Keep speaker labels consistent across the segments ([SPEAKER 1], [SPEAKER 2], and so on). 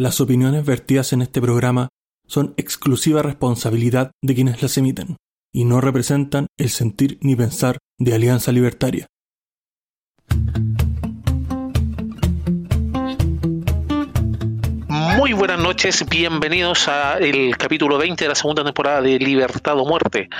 [SPEAKER 1] Las opiniones vertidas en este programa son exclusiva responsabilidad de quienes las emiten y no representan el sentir ni pensar de Alianza Libertaria.
[SPEAKER 2] Muy buenas noches, bienvenidos a el capítulo 20 de la segunda temporada de Libertad o Muerte,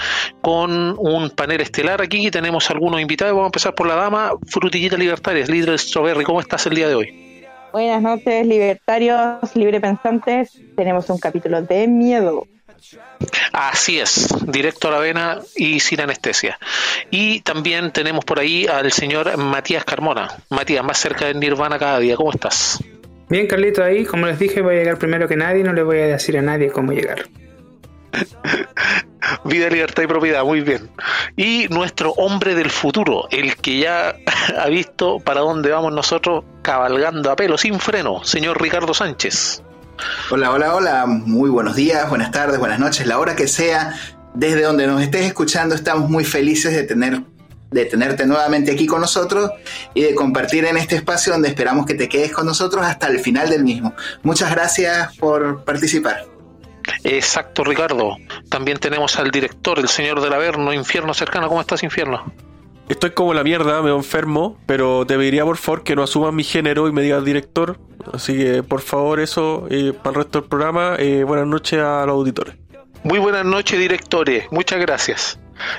[SPEAKER 2] con un panel estelar aquí, tenemos algunos invitados, vamos a empezar por la dama, Frutillita Libertaria, líder Strawberry, ¿cómo estás el día de hoy?
[SPEAKER 3] Buenas noches, libertarios, librepensantes, tenemos un capítulo de miedo.
[SPEAKER 2] Así es, directo a la vena y sin anestesia. Y también tenemos por ahí al señor Matías Carmona. Matías, más cerca del Nirvana cada día, ¿cómo estás?
[SPEAKER 4] Bien, Carlito, ahí, como les dije, voy a llegar primero que nadie, no le voy a decir a nadie cómo llegar.
[SPEAKER 2] Vida, libertad y propiedad, muy bien. Y nuestro hombre del futuro, el que ya ha visto para dónde vamos nosotros cabalgando a pelo, sin freno, señor Ricardo Sánchez.
[SPEAKER 5] Hola, hola, hola, muy buenos días, buenas tardes, buenas noches, la hora que sea, desde donde nos estés escuchando, estamos muy felices de tener de tenerte nuevamente aquí con nosotros y de compartir en este espacio donde esperamos que te quedes con nosotros hasta el final del mismo. Muchas gracias por participar.
[SPEAKER 2] Exacto, Ricardo. También tenemos al director, el señor del Averno, Infierno Cercano. ¿Cómo estás, Infierno?
[SPEAKER 1] Estoy como la mierda, me enfermo, pero te pediría por favor que no asumas mi género y me digas director. Así que por favor eso eh, para el resto del programa. Eh, buenas noches a los auditores.
[SPEAKER 2] Muy buenas noches, directores. Muchas gracias.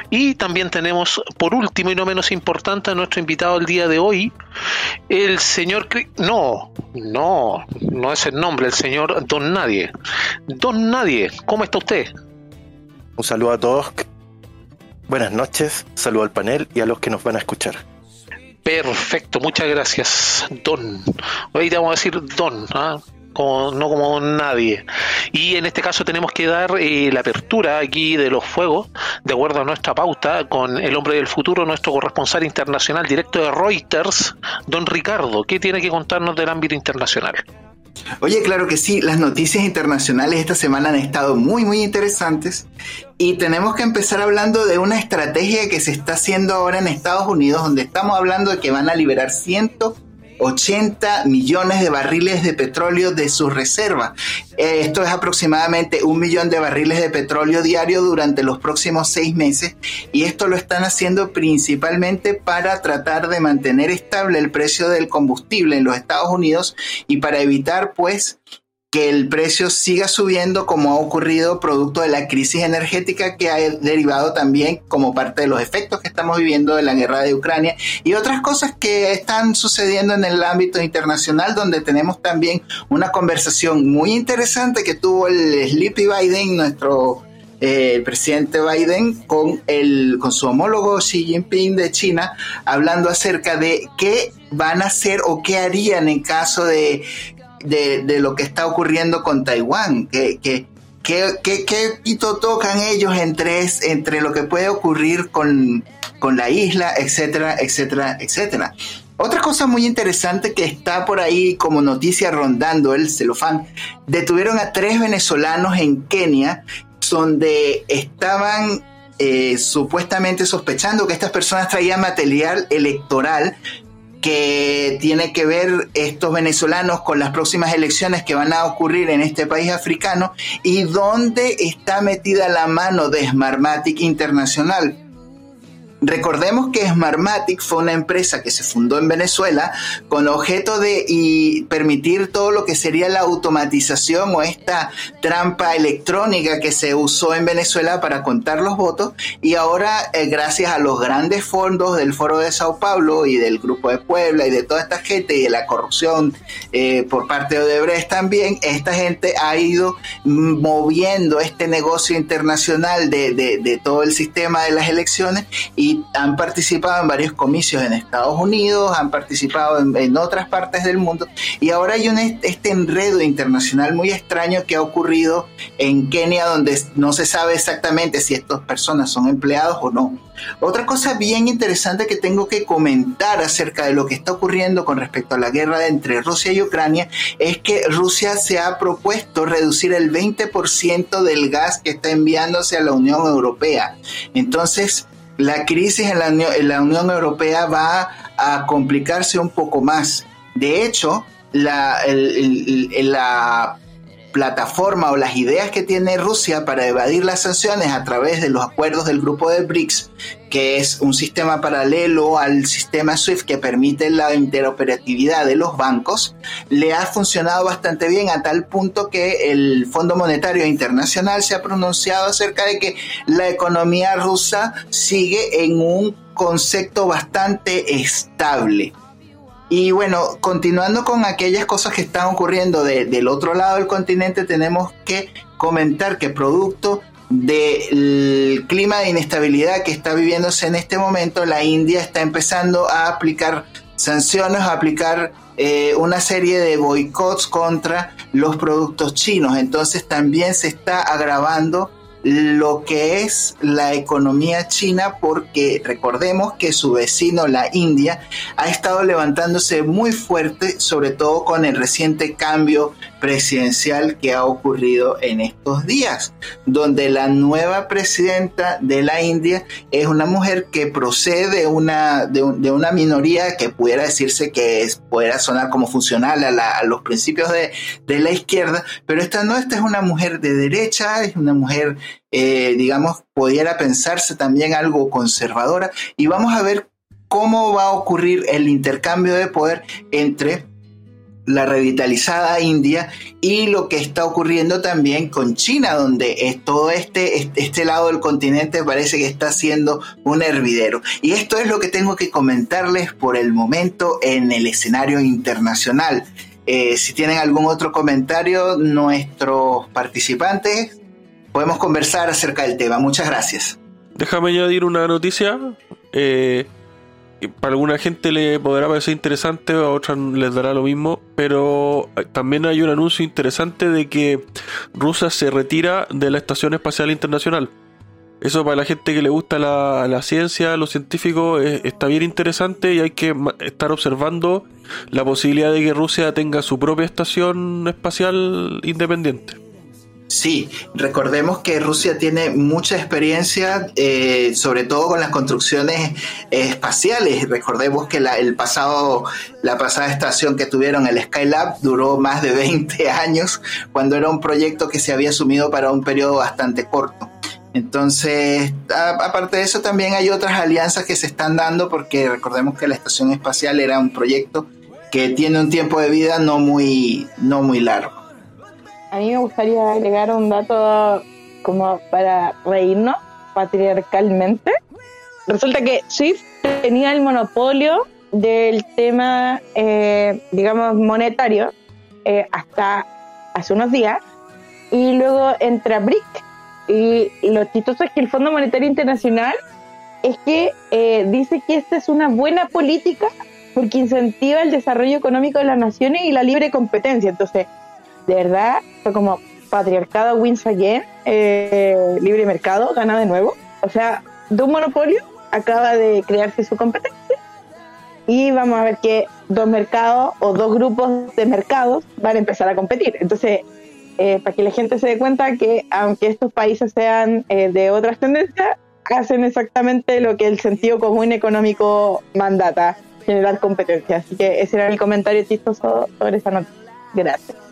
[SPEAKER 2] Y también tenemos, por último y no menos importante, a nuestro invitado el día de hoy, el señor... No, no, no es el nombre, el señor Don Nadie. Don Nadie, ¿cómo está usted?
[SPEAKER 6] Un saludo a todos. Buenas noches, saludo al panel y a los que nos van a escuchar.
[SPEAKER 2] Perfecto, muchas gracias, Don. Hoy te vamos a decir Don, ¿ah? Como, no como nadie. Y en este caso tenemos que dar eh, la apertura aquí de los fuegos, de acuerdo a nuestra pauta, con el hombre del futuro, nuestro corresponsal internacional directo de Reuters, don Ricardo. ¿Qué tiene que contarnos del ámbito internacional?
[SPEAKER 5] Oye, claro que sí, las noticias internacionales esta semana han estado muy, muy interesantes y tenemos que empezar hablando de una estrategia que se está haciendo ahora en Estados Unidos, donde estamos hablando de que van a liberar cientos 80 millones de barriles de petróleo de sus reservas. Eh, esto es aproximadamente un millón de barriles de petróleo diario durante los próximos seis meses y esto lo están haciendo principalmente para tratar de mantener estable el precio del combustible en los Estados Unidos y para evitar pues que el precio siga subiendo como ha ocurrido producto de la crisis energética que ha derivado también como parte de los efectos que estamos viviendo de la guerra de Ucrania y otras cosas que están sucediendo en el ámbito internacional donde tenemos también una conversación muy interesante que tuvo el Sleepy Biden, nuestro eh, presidente Biden con, el, con su homólogo Xi Jinping de China, hablando acerca de qué van a hacer o qué harían en caso de de, lo que está ocurriendo con Taiwán, que, que, que, hito tocan ellos entre, entre lo que puede ocurrir con, con la isla, etcétera, etcétera, etcétera. Otra cosa muy interesante que está por ahí como noticia rondando el celofán, detuvieron a tres venezolanos en Kenia donde estaban eh, supuestamente sospechando que estas personas traían material electoral que tiene que ver estos venezolanos con las próximas elecciones que van a ocurrir en este país africano y dónde está metida la mano de Smartmatic Internacional Recordemos que Smartmatic fue una empresa que se fundó en Venezuela con objeto de y permitir todo lo que sería la automatización o esta trampa electrónica que se usó en Venezuela para contar los votos. Y ahora eh, gracias a los grandes fondos del Foro de Sao Paulo y del Grupo de Puebla y de toda esta gente y de la corrupción eh, por parte de Odebrecht también, esta gente ha ido moviendo este negocio internacional de, de todo el sistema de las elecciones y han participado en varios comicios en Estados Unidos, han participado en, otras partes del mundo y ahora hay un, este enredo internacional muy extraño que ha ocurrido en Kenia donde no se sabe exactamente si estas personas son empleados o no. Otra cosa bien interesante que tengo que comentar acerca de lo que está ocurriendo con respecto a la guerra entre Rusia y Ucrania es que Rusia se ha propuesto reducir el 20% del gas que está enviándose a la Unión Europea. Entonces, la crisis en la, Unión, Europea va a complicarse un poco más. De hecho, la, el- la plataforma o las ideas que tiene Rusia para evadir las sanciones a través de los acuerdos del grupo de BRICS, que es un sistema paralelo al sistema SWIFT que permite la interoperatividad de los bancos, le ha funcionado bastante bien a tal punto que el Fondo Monetario Internacional se ha pronunciado acerca de que la economía rusa sigue en un concepto bastante estable. Y bueno, continuando con aquellas cosas que están ocurriendo de- del otro lado del continente, tenemos que comentar que producto del clima de inestabilidad que está viviéndose en este momento, la India está empezando a aplicar sanciones, a aplicar eh, una serie de boicots contra los productos chinos. Entonces también se está agravando lo que es la economía china porque recordemos que su vecino la India ha estado levantándose muy fuerte sobre todo con el reciente cambio presidencial que ha ocurrido en estos días donde la nueva presidenta de la India es una mujer que procede de una, de, un- de una minoría que pudiera decirse que es, pudiera sonar como funcional a, la- a los principios de, de la izquierda, pero esta no, esta es una mujer de derecha, es una mujer, eh, digamos, pudiera pensarse también algo conservadora, y vamos a ver cómo va a ocurrir el intercambio de poder entre la revitalizada India y lo que está ocurriendo también con China, donde todo este, este, este lado del continente parece que está siendo un hervidero. Y esto es lo que tengo que comentarles por el momento en el escenario internacional. Eh, si tienen algún otro comentario, nuestros participantes, podemos conversar acerca del tema. Muchas gracias.
[SPEAKER 1] Déjame añadir una noticia. eh, para alguna gente le podrá parecer interesante, a otras les dará lo mismo, pero eh, también hay un anuncio interesante de que Rusia se retira de la Estación Espacial Internacional. Eso para la gente que le gusta la, ciencia, los científicos, eh, está bien interesante y hay que estar observando la posibilidad de que Rusia tenga su propia estación espacial independiente.
[SPEAKER 5] Sí, recordemos que Rusia tiene mucha experiencia, eh, sobre todo con las construcciones eh, espaciales. Recordemos que la, el pasado, la pasada estación que tuvieron, el Skylab, duró más de 20 años, cuando era un proyecto que se había asumido para un periodo bastante corto. Entonces, a- aparte de eso, también hay otras alianzas que se están dando, porque recordemos que la estación espacial era un proyecto que tiene un tiempo de vida no muy, no muy largo.
[SPEAKER 3] A mí me gustaría agregar un dato como para reírnos patriarcalmente. Resulta que Swift tenía el monopolio del tema, eh, digamos, monetario eh, hasta hace unos días y luego entra BRIC. Y lo chistoso es que el Fondo Monetario Internacional es que eh, dice que esta es una buena política porque incentiva el desarrollo económico de las naciones y la libre competencia. Entonces, de verdad, fue como patriarcado wins again, eh, libre mercado, gana de nuevo. O sea, de un monopolio acaba de crearse su competencia y vamos a ver que dos mercados o dos grupos de mercados van a empezar a competir. Entonces, eh, para que la gente se dé cuenta que aunque estos países sean eh, de otras tendencias, hacen exactamente lo que el sentido común económico mandata, generar competencia. Así que ese era mi comentario chistoso sobre esa noticia. Gracias.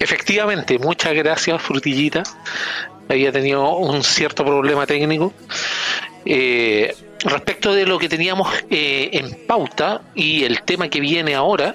[SPEAKER 2] Efectivamente, muchas gracias, Frutillita. Había tenido un cierto problema técnico. Eh, respecto de lo que teníamos eh, en pauta y el tema que viene ahora,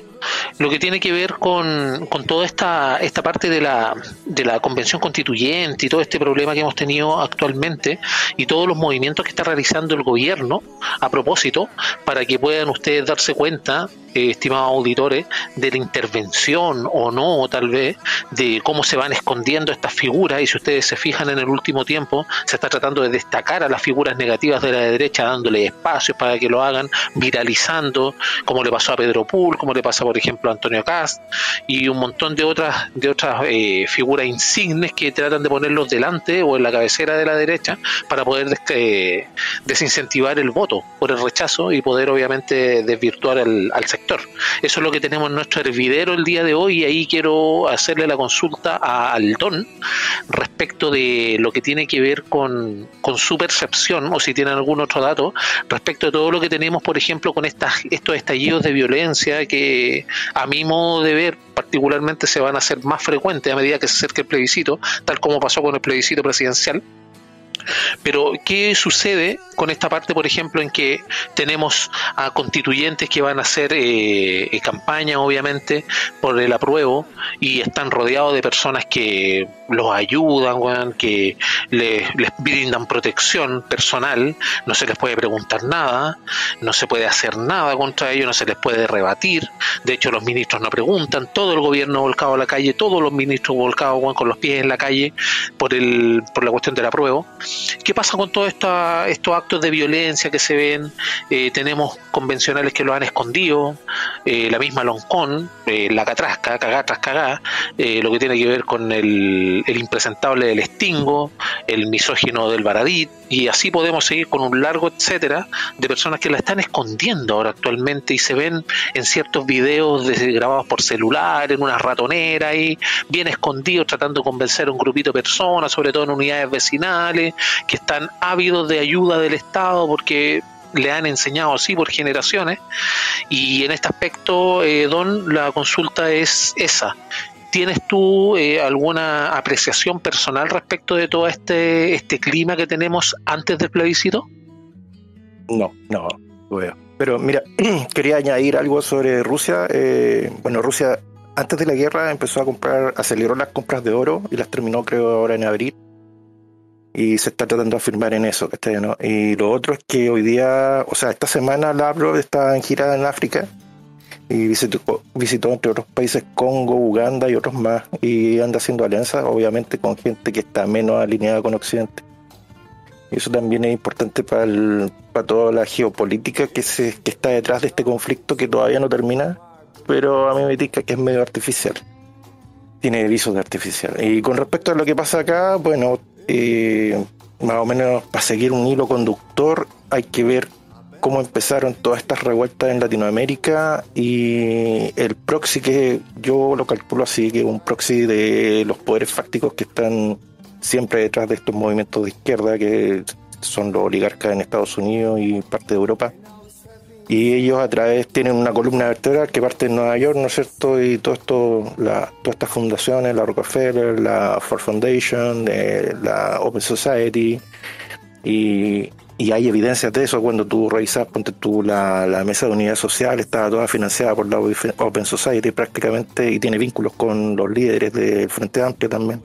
[SPEAKER 2] lo que tiene que ver con, con toda esta, esta parte de la, de la convención constituyente y todo este problema que hemos tenido actualmente y todos los movimientos que está realizando el gobierno a propósito, para que puedan ustedes darse cuenta, eh, estimados auditores, de la intervención o no, tal vez, de cómo se van escondiendo estas figuras. Y si ustedes se fijan en el último tiempo, se está tratando de destacar a las figuras negativas de la derecha, dándole espacios para que lo hagan, viralizando, como le pasó a Pedro Pool, como le pasa, por ejemplo, a Antonio Cast y un montón de otras, de otras eh, figuras insignes que tratan de ponerlos delante o en la cabecera de la derecha para poder eh, desincentivar el voto por el rechazo y poder obviamente desvirtuar al, al sector. Eso es lo que tenemos en nuestro hervidero el día de hoy y ahí quiero hacerle la consulta a Aldón respecto de lo que tiene que ver con, con su percepción o si tienen algún otro dato respecto de todo lo que tenemos, por ejemplo, con estas, estos estallidos de violencia que a mi modo de ver particularmente se van a hacer más frecuentes a medida que se acerque el plebiscito, tal como pasó con el plebiscito presidencial. Pero, ¿qué sucede con esta parte, por ejemplo, en que tenemos a constituyentes que van a hacer eh, eh, campaña, obviamente, por el apruebo y están rodeados de personas que los ayudan, que les, brindan protección personal, no se les puede preguntar nada, no se puede hacer nada contra ellos, no se les puede rebatir, de hecho los ministros no preguntan, todo el gobierno volcado a la calle, todos los ministros volcados con los pies en la calle por, el, por la cuestión del apruebo. ¿Qué pasa con todos estos actos de violencia que se ven? Eh, tenemos convencionales que lo han escondido, eh, la misma Loncón, eh, la catrasca, cagá tras cagá, lo que tiene que ver con el, impresentable del Estingo, el misógino del Baradit, y así podemos seguir con un largo etcétera de personas que la están escondiendo ahora actualmente y se ven en ciertos videos grabados por celular, en una ratonera ahí, bien escondidos, tratando de convencer a un grupito de personas, sobre todo en unidades vecinales, que están ávidos de ayuda del Estado porque le han enseñado así por generaciones. Y en este aspecto, eh, Don, la consulta es esa. ¿Tienes tú eh, alguna apreciación personal respecto de todo este, este clima que tenemos antes del plebiscito?
[SPEAKER 6] No, no, veo. Pero mira, quería añadir algo sobre Rusia. Eh, bueno, Rusia antes de la guerra empezó a comprar, aceleró las compras de oro y las terminó creo ahora en abril y se está tratando de afirmar en eso, ¿no? Y lo otro es que hoy día, o sea, esta semana Lavrov está en gira en África y visitó, visitó entre otros países Congo, Uganda y otros más y anda haciendo alianzas, obviamente, con gente que está menos alineada con Occidente. Eso también es importante para, para toda la geopolítica que, se, que está detrás de este conflicto que todavía no termina, pero a mí me indica que es medio artificial. Tiene visos de artificial. Y con respecto a lo que pasa acá, bueno, eh, más o menos para seguir un hilo conductor hay que ver cómo empezaron todas estas revueltas en Latinoamérica y el proxy que yo lo calculo así, que es un proxy de los poderes fácticos que están siempre detrás de estos movimientos de izquierda que son los oligarcas en Estados Unidos y parte de Europa y ellos a través tienen una columna vertebral que parte de Nueva York, ¿no es cierto? Y todo esto, la, todas estas fundaciones, la Rockefeller, la Ford Foundation, la Open Society, y, hay evidencias de eso cuando tú revisas, ponte tú la, la mesa de unidad social, está toda financiada por la Open Society prácticamente y tiene vínculos con los líderes del Frente Amplio también,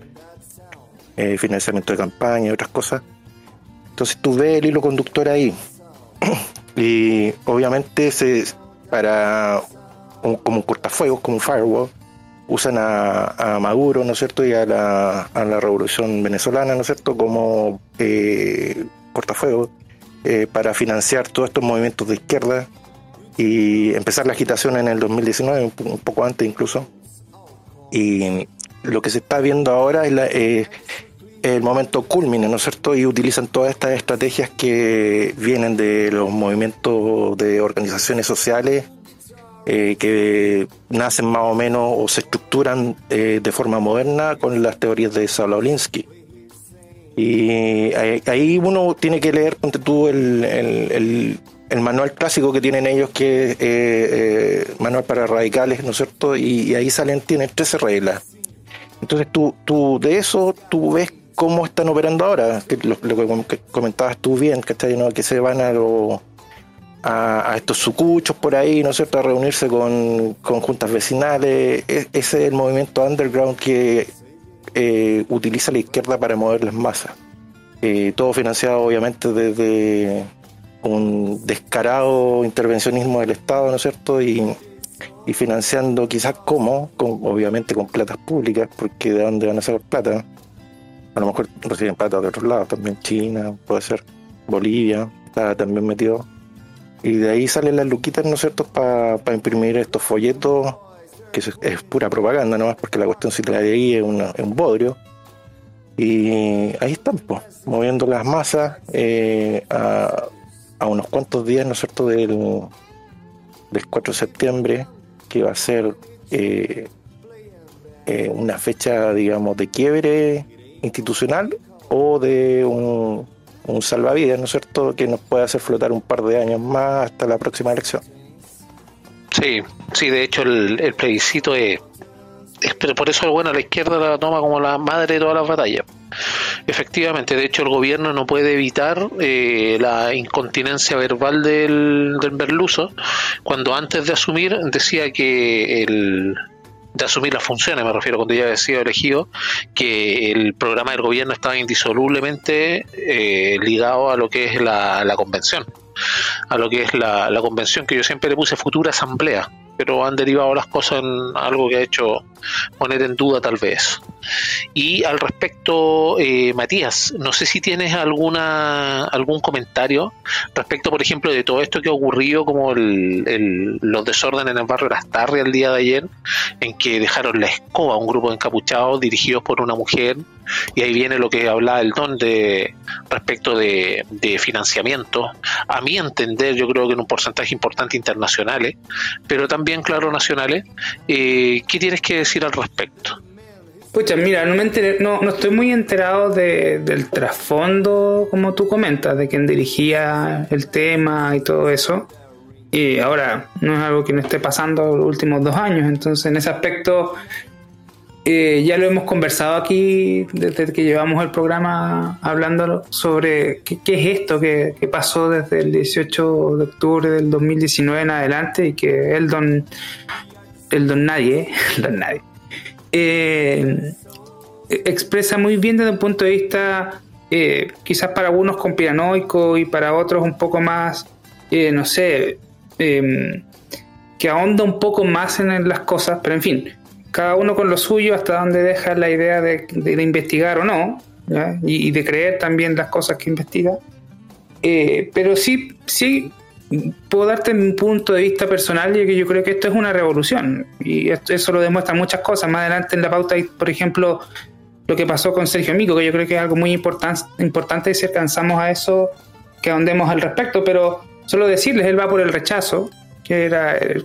[SPEAKER 6] eh, financiamiento de campaña y otras cosas. Entonces tú ves el hilo conductor ahí. Y obviamente se, para como un cortafuegos, como un firewall, usan a, Maduro, ¿no es cierto? Y a la, a la revolución venezolana, ¿no es cierto? Como eh, cortafuegos eh, para financiar todos estos movimientos de izquierda y empezar la agitación en el 2019, un, poco antes incluso. Y lo que se está viendo ahora es la, eh, el momento culmine, ¿no es cierto? Y utilizan todas estas estrategias que vienen de los movimientos de organizaciones sociales eh, que nacen más o menos o se estructuran de forma moderna con las teorías de Saul Y ahí uno tiene que leer, ponte tú, el, el, manual clásico que tienen ellos, que es eh, Manual para Radicales, ¿no es cierto? Y, ahí salen, tienen 13 reglas. Entonces tú, tú de eso tú ves cómo están operando ahora, lo, que comentabas tú bien, que que se van a, a, estos sucuchos por ahí, ¿no es cierto?, a reunirse con, juntas vecinales, e, ese es el movimiento underground que eh, utiliza la izquierda para mover las masas. Eh, todo financiado obviamente desde un descarado intervencionismo del Estado, ¿no es cierto?, y, financiando quizás como, obviamente con platas públicas, porque de dónde van a sacar plata, a lo mejor reciben plata de otros lados, también China, puede ser Bolivia, está también metido. Y de ahí salen las luquitas, ¿no es cierto?, para imprimir estos folletos, que es, pura propaganda nomás, porque la cuestión si la de ahí es, un bodrio. Y ahí están, pues, moviendo las masas eh, a, unos cuantos días, ¿no es cierto?, del, del 4 de septiembre, que va a ser eh, eh, una fecha, digamos, de quiebre institucional o de un, un salvavidas, ¿no es cierto?, que nos puede hacer flotar un par de años más hasta la próxima elección.
[SPEAKER 2] Sí, sí, de hecho el, el plebiscito es, pero por eso bueno la izquierda la toma como la madre de todas las batallas. Efectivamente, de hecho el gobierno no puede evitar eh, la incontinencia verbal del, del merluzo cuando antes de asumir decía que el de asumir las funciones, me refiero cuando ya había sido elegido, que el programa del gobierno estaba indisolublemente eh, ligado a lo que es la, la convención a lo que es la, la convención, que yo siempre le puse futura asamblea, pero han derivado las cosas en algo que ha hecho poner en duda tal vez. Y al respecto, eh, Matías, no sé si tienes alguna algún comentario respecto, por ejemplo, de todo esto que ha ocurrido, como el, el- los desórdenes en el barrio Lastarria el día de ayer, en que dejaron la escoba a un grupo de encapuchados dirigidos por una mujer, y ahí viene lo que hablaba el don de respecto de, de financiamiento. A mi entender, yo creo que en un porcentaje importante internacionales, pero también, claro, nacionales. Eh, ¿Qué tienes que decir al respecto?
[SPEAKER 4] Pucha, mira, no, me enteré- no, no estoy muy enterado de- del trasfondo, como tú comentas, de quién dirigía el tema y todo eso. Y ahora no es algo que no esté pasando los últimos dos años, entonces en ese aspecto ya lo hemos conversado aquí desde que llevamos el programa hablando sobre qué, es esto que, pasó desde el 18 de octubre del 2019 en adelante y que el don, el don nadie, el don nadie, eh, expresa muy bien desde un punto de vista eh, quizás para algunos conspiranoico y para otros un poco más, eh, no sé, que ahonda un poco más en las cosas, pero en fin, cada uno con lo suyo hasta donde deja la idea de, de- de investigar o no, ¿ya? Y, y de creer también las cosas que investiga. Eh, pero sí, sí, puedo darte mi punto de vista personal y que yo creo que esto es una revolución y esto- eso lo demuestran muchas cosas. Más adelante en la pauta hay, por ejemplo, lo que pasó con Sergio Mico, que yo creo que es algo muy importan- importante y si alcanzamos a eso, que ahondemos al respecto, pero solo decirles, él va por el rechazo, que era, el-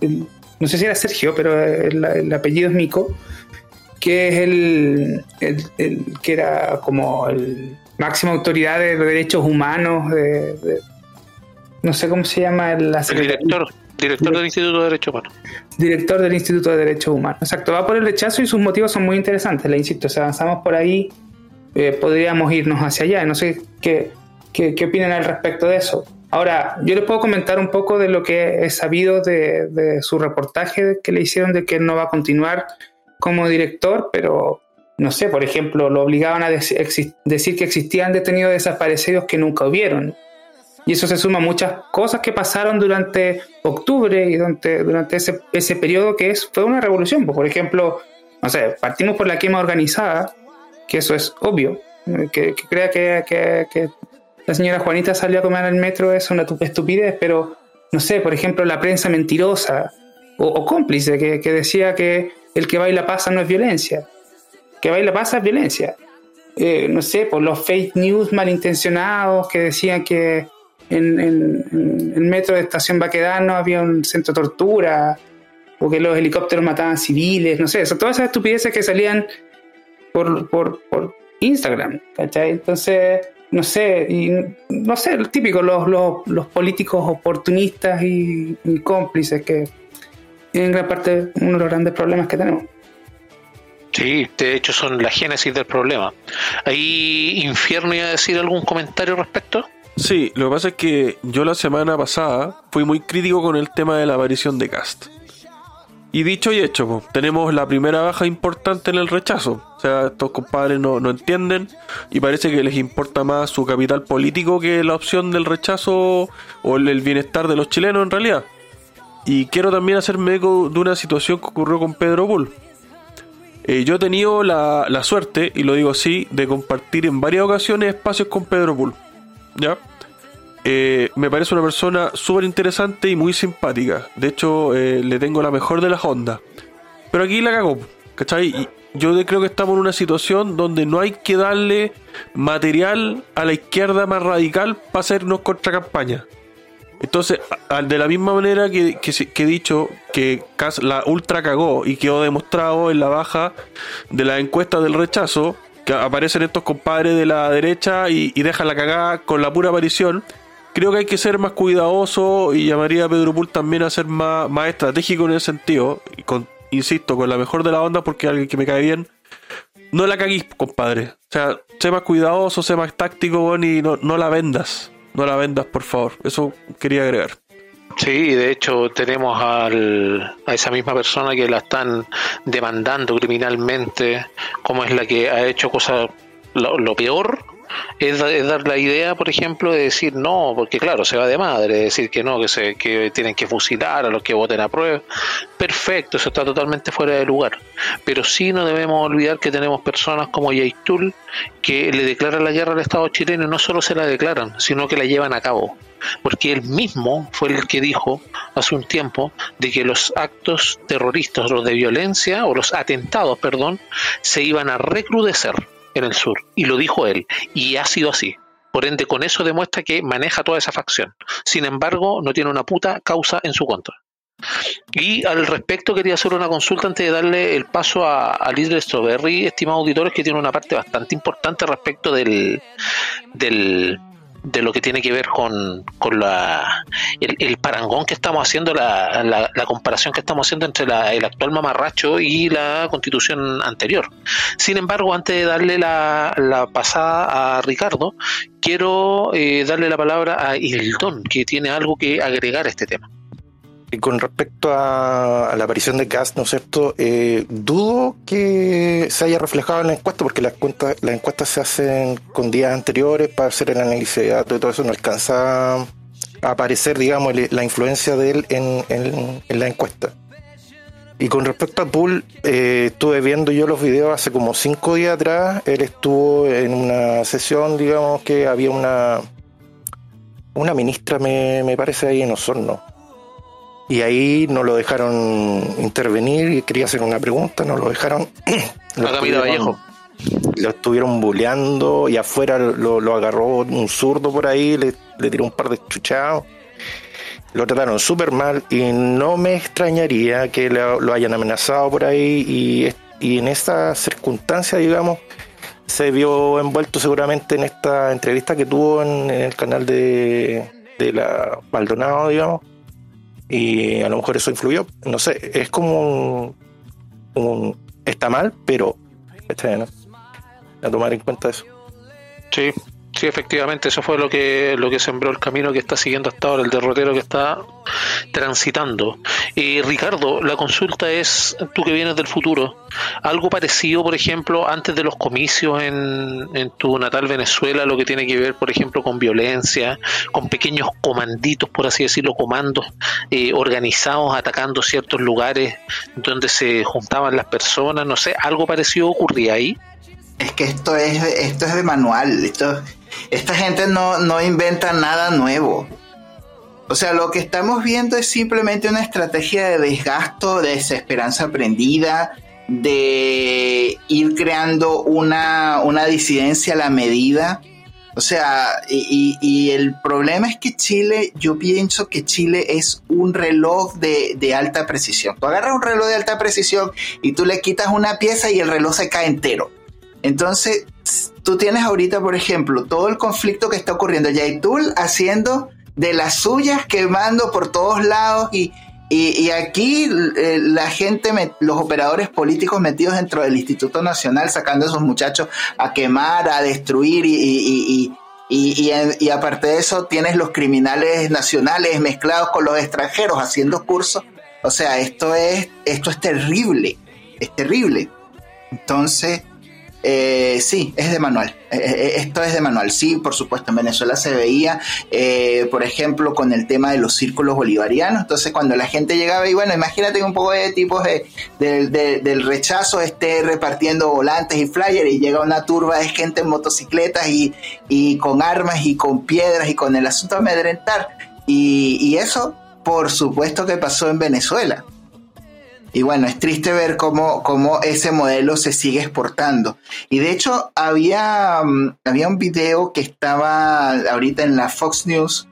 [SPEAKER 4] el- no sé si era Sergio, pero el, el apellido es Mico, que es el, el- el- que era como el máxima autoridad de los derechos humanos, de, de- no sé cómo se llama la
[SPEAKER 2] El director, director del Instituto de Derechos Humanos.
[SPEAKER 4] director del Instituto de Derechos Humanos. Exacto, va por el rechazo y sus motivos son muy interesantes, le insisto. Si avanzamos por ahí, eh, podríamos irnos hacia allá. No sé qué, qué, qué opinan al respecto de eso. Ahora, yo les puedo comentar un poco de lo que he sabido de, de su reportaje que le hicieron de que él no va a continuar como director, pero no sé, por ejemplo, lo obligaban a decir que existían detenidos desaparecidos que nunca hubieron. Y eso se suma a muchas cosas que pasaron durante octubre y durante, durante ese, ese periodo que es, fue una revolución. Pues, Por ejemplo, no sé, partimos por la quema organizada, que eso es obvio. Eh, Que, que crea que- que la señora Juanita salió a comer al metro es una tu- estupidez, pero no sé, por ejemplo, la prensa mentirosa o, cómplice que, que decía que el que baila pasa no es violencia. Que baila pasa es violencia eh, no sé, por los fake news malintencionados que decían que en, en- el metro de Estación Baquedano había un centro de tortura, o que los helicópteros mataban civiles, no sé, son todas esas estupideces que salían por, por, por Instagram, ¿cachai? Entonces, no sé, y no sé, lo típico, los, los, los políticos oportunistas y, y cómplices que en gran parte uno de los grandes problemas que tenemos.
[SPEAKER 2] Sí, de hecho son la génesis del problema. Ahí Infierno iba a decir algún comentario al respecto.
[SPEAKER 1] Sí, lo que pasa es que yo la semana pasada fui muy crítico con el tema de la aparición de Cast. Y dicho y hecho, po, tenemos la primera baja importante en el rechazo. O sea, estos compadres no, no entienden y parece que les importa más su capital político que la opción del rechazo o el, bienestar de los chilenos en realidad. Y quiero también hacerme eco de una situación que ocurrió con Pedro Bull. Eh, yo he tenido la, la suerte, y lo digo así, de compartir en varias ocasiones espacios con Pedro Bull. ¿Ya? Eh, me parece una persona súper interesante y muy simpática. De hecho, eh, le tengo la mejor de las ondas. Pero aquí la cagó, ¿cachai? Y yo creo que estamos en una situación donde no hay que darle material a la izquierda más radical para hacernos contracampaña. Entonces, de la misma manera que, que, he dicho que la ultra cagó y quedó demostrado en la baja de la encuesta del rechazo, que aparecen estos compadres de la derecha y, y dejan la cagada con la pura aparición, creo que hay que ser más cuidadoso y llamaría a Pedro Pool también a ser más, más estratégico en ese sentido. Insisto, con la mejor de la onda, porque alguien que me cae bien. No la caguís, compadre. O sea, sé más cuidadoso, sé más táctico, weón, y no, no la vendas. No la vendas, por favor. Eso quería agregar.
[SPEAKER 2] Sí, de hecho tenemos al, a esa misma persona que la están demandando criminalmente, como es la que ha hecho cosas lo, lo peor es, es dar la idea, por ejemplo, de decir no, porque claro, se va de madre, decir que no, que se que tienen que fusilar a los que voten a prueba. Perfecto, eso está totalmente fuera de lugar. Pero sí no debemos olvidar que tenemos personas como Yaitul que le declaran la guerra al Estado chileno y no solo se la declaran, sino que la llevan a cabo. Porque él mismo fue el que dijo hace un tiempo de que los actos terroristas, los de violencia o los atentados, perdón, se iban a recrudecer en el sur. Y lo dijo él. Y ha sido así. Por ende, con eso demuestra que maneja toda esa facción. Sin embargo, no tiene una puta causa en su contra. Y al respecto quería hacer una consulta antes de darle el paso a, a Lidl Strawberry, estimados auditores, que tiene una parte bastante importante respecto del, del de lo que tiene que ver con, con la, el, parangón que estamos haciendo, la, la, la comparación que estamos haciendo entre la- el actual mamarracho y la constitución anterior. Sin embargo, antes de darle la, la pasada a Ricardo, quiero eh, darle la palabra a Hildón, que tiene algo que agregar a este tema.
[SPEAKER 6] Y con respecto a, la aparición de Gas, ¿no es cierto? Eh, dudo que se haya reflejado en la encuesta, porque las, cuentas, las encuestas se hacen con días anteriores para hacer el análisis de datos y todo eso, no alcanza a aparecer, digamos, la influencia de él en la encuesta. Y con respecto a Pool, eh, estuve viendo yo los videos hace como cinco días atrás. Él estuvo en una sesión, digamos, que había una una ministra, me, me parece, ahí en Osorno. Y ahí no lo dejaron intervenir y quería hacer una pregunta, no lo dejaron. Lo estuvieron-
[SPEAKER 2] Vallejo.
[SPEAKER 6] Lo estuvieron bulleando y afuera lo, lo agarró un zurdo por ahí, le, le tiró un par de chuchados. Lo trataron súper mal y no me extrañaría que lo, lo hayan amenazado por ahí y, y en esta circunstancia, digamos, se vio envuelto seguramente en esta entrevista que tuvo en, en el canal de, de la Maldonado, digamos, y a lo mejor eso influyó, no sé, es como un, un- está mal, pero está bien, ¿no? a tomar en cuenta eso.
[SPEAKER 2] Sí, sí, efectivamente, eso fue lo que lo que sembró el camino que está siguiendo hasta ahora, el derrotero que está transitando. Eh, Ricardo, la consulta es, tú que vienes del futuro, algo parecido, por ejemplo, antes de los comicios en, en tu natal Venezuela, lo que tiene que ver, por ejemplo, con violencia, con pequeños comanditos, por así decirlo, comandos eh, organizados atacando ciertos lugares donde se juntaban las personas, no sé, algo parecido ocurría ahí.
[SPEAKER 5] Es que esto es, esto es de manual. Esto, esta gente no, no inventa nada nuevo. O sea, lo que estamos viendo es simplemente una estrategia de desgasto, de desesperanza aprendida, de ir creando una, una disidencia a la medida. O sea, y, el problema es que Chile, yo pienso que Chile es un reloj de, de alta precisión. Tú agarras un reloj de alta precisión y tú le quitas una pieza y el reloj se cae entero. Entonces, tú tienes ahorita, por ejemplo, todo el conflicto que está ocurriendo. Yaitul haciendo de las suyas, quemando por todos lados y, y, aquí eh, la gente, los operadores políticos metidos dentro del Instituto Nacional, sacando a esos muchachos a quemar, a destruir y- y aparte de eso tienes los criminales nacionales mezclados con los extranjeros haciendo cursos. O sea, esto es, esto es terrible, es terrible. Entonces, eh, sí, es de manual. Eh, eh, esto es de manual. Sí, por supuesto, en Venezuela se veía, eh, por ejemplo, con el tema de los círculos bolivarianos. Entonces, cuando la gente llegaba, y bueno, imagínate un poco de tipos de, de- de- del rechazo esté repartiendo volantes y flyers y llega una turba de gente en motocicletas y, y con armas y con piedras y con el asunto de amedrentar. Y, y eso, por supuesto, que pasó en Venezuela. Y bueno, es triste ver cómo, cómo ese modelo se sigue exportando. Y de hecho, había, mm, había un video que estaba ahorita en la Fox News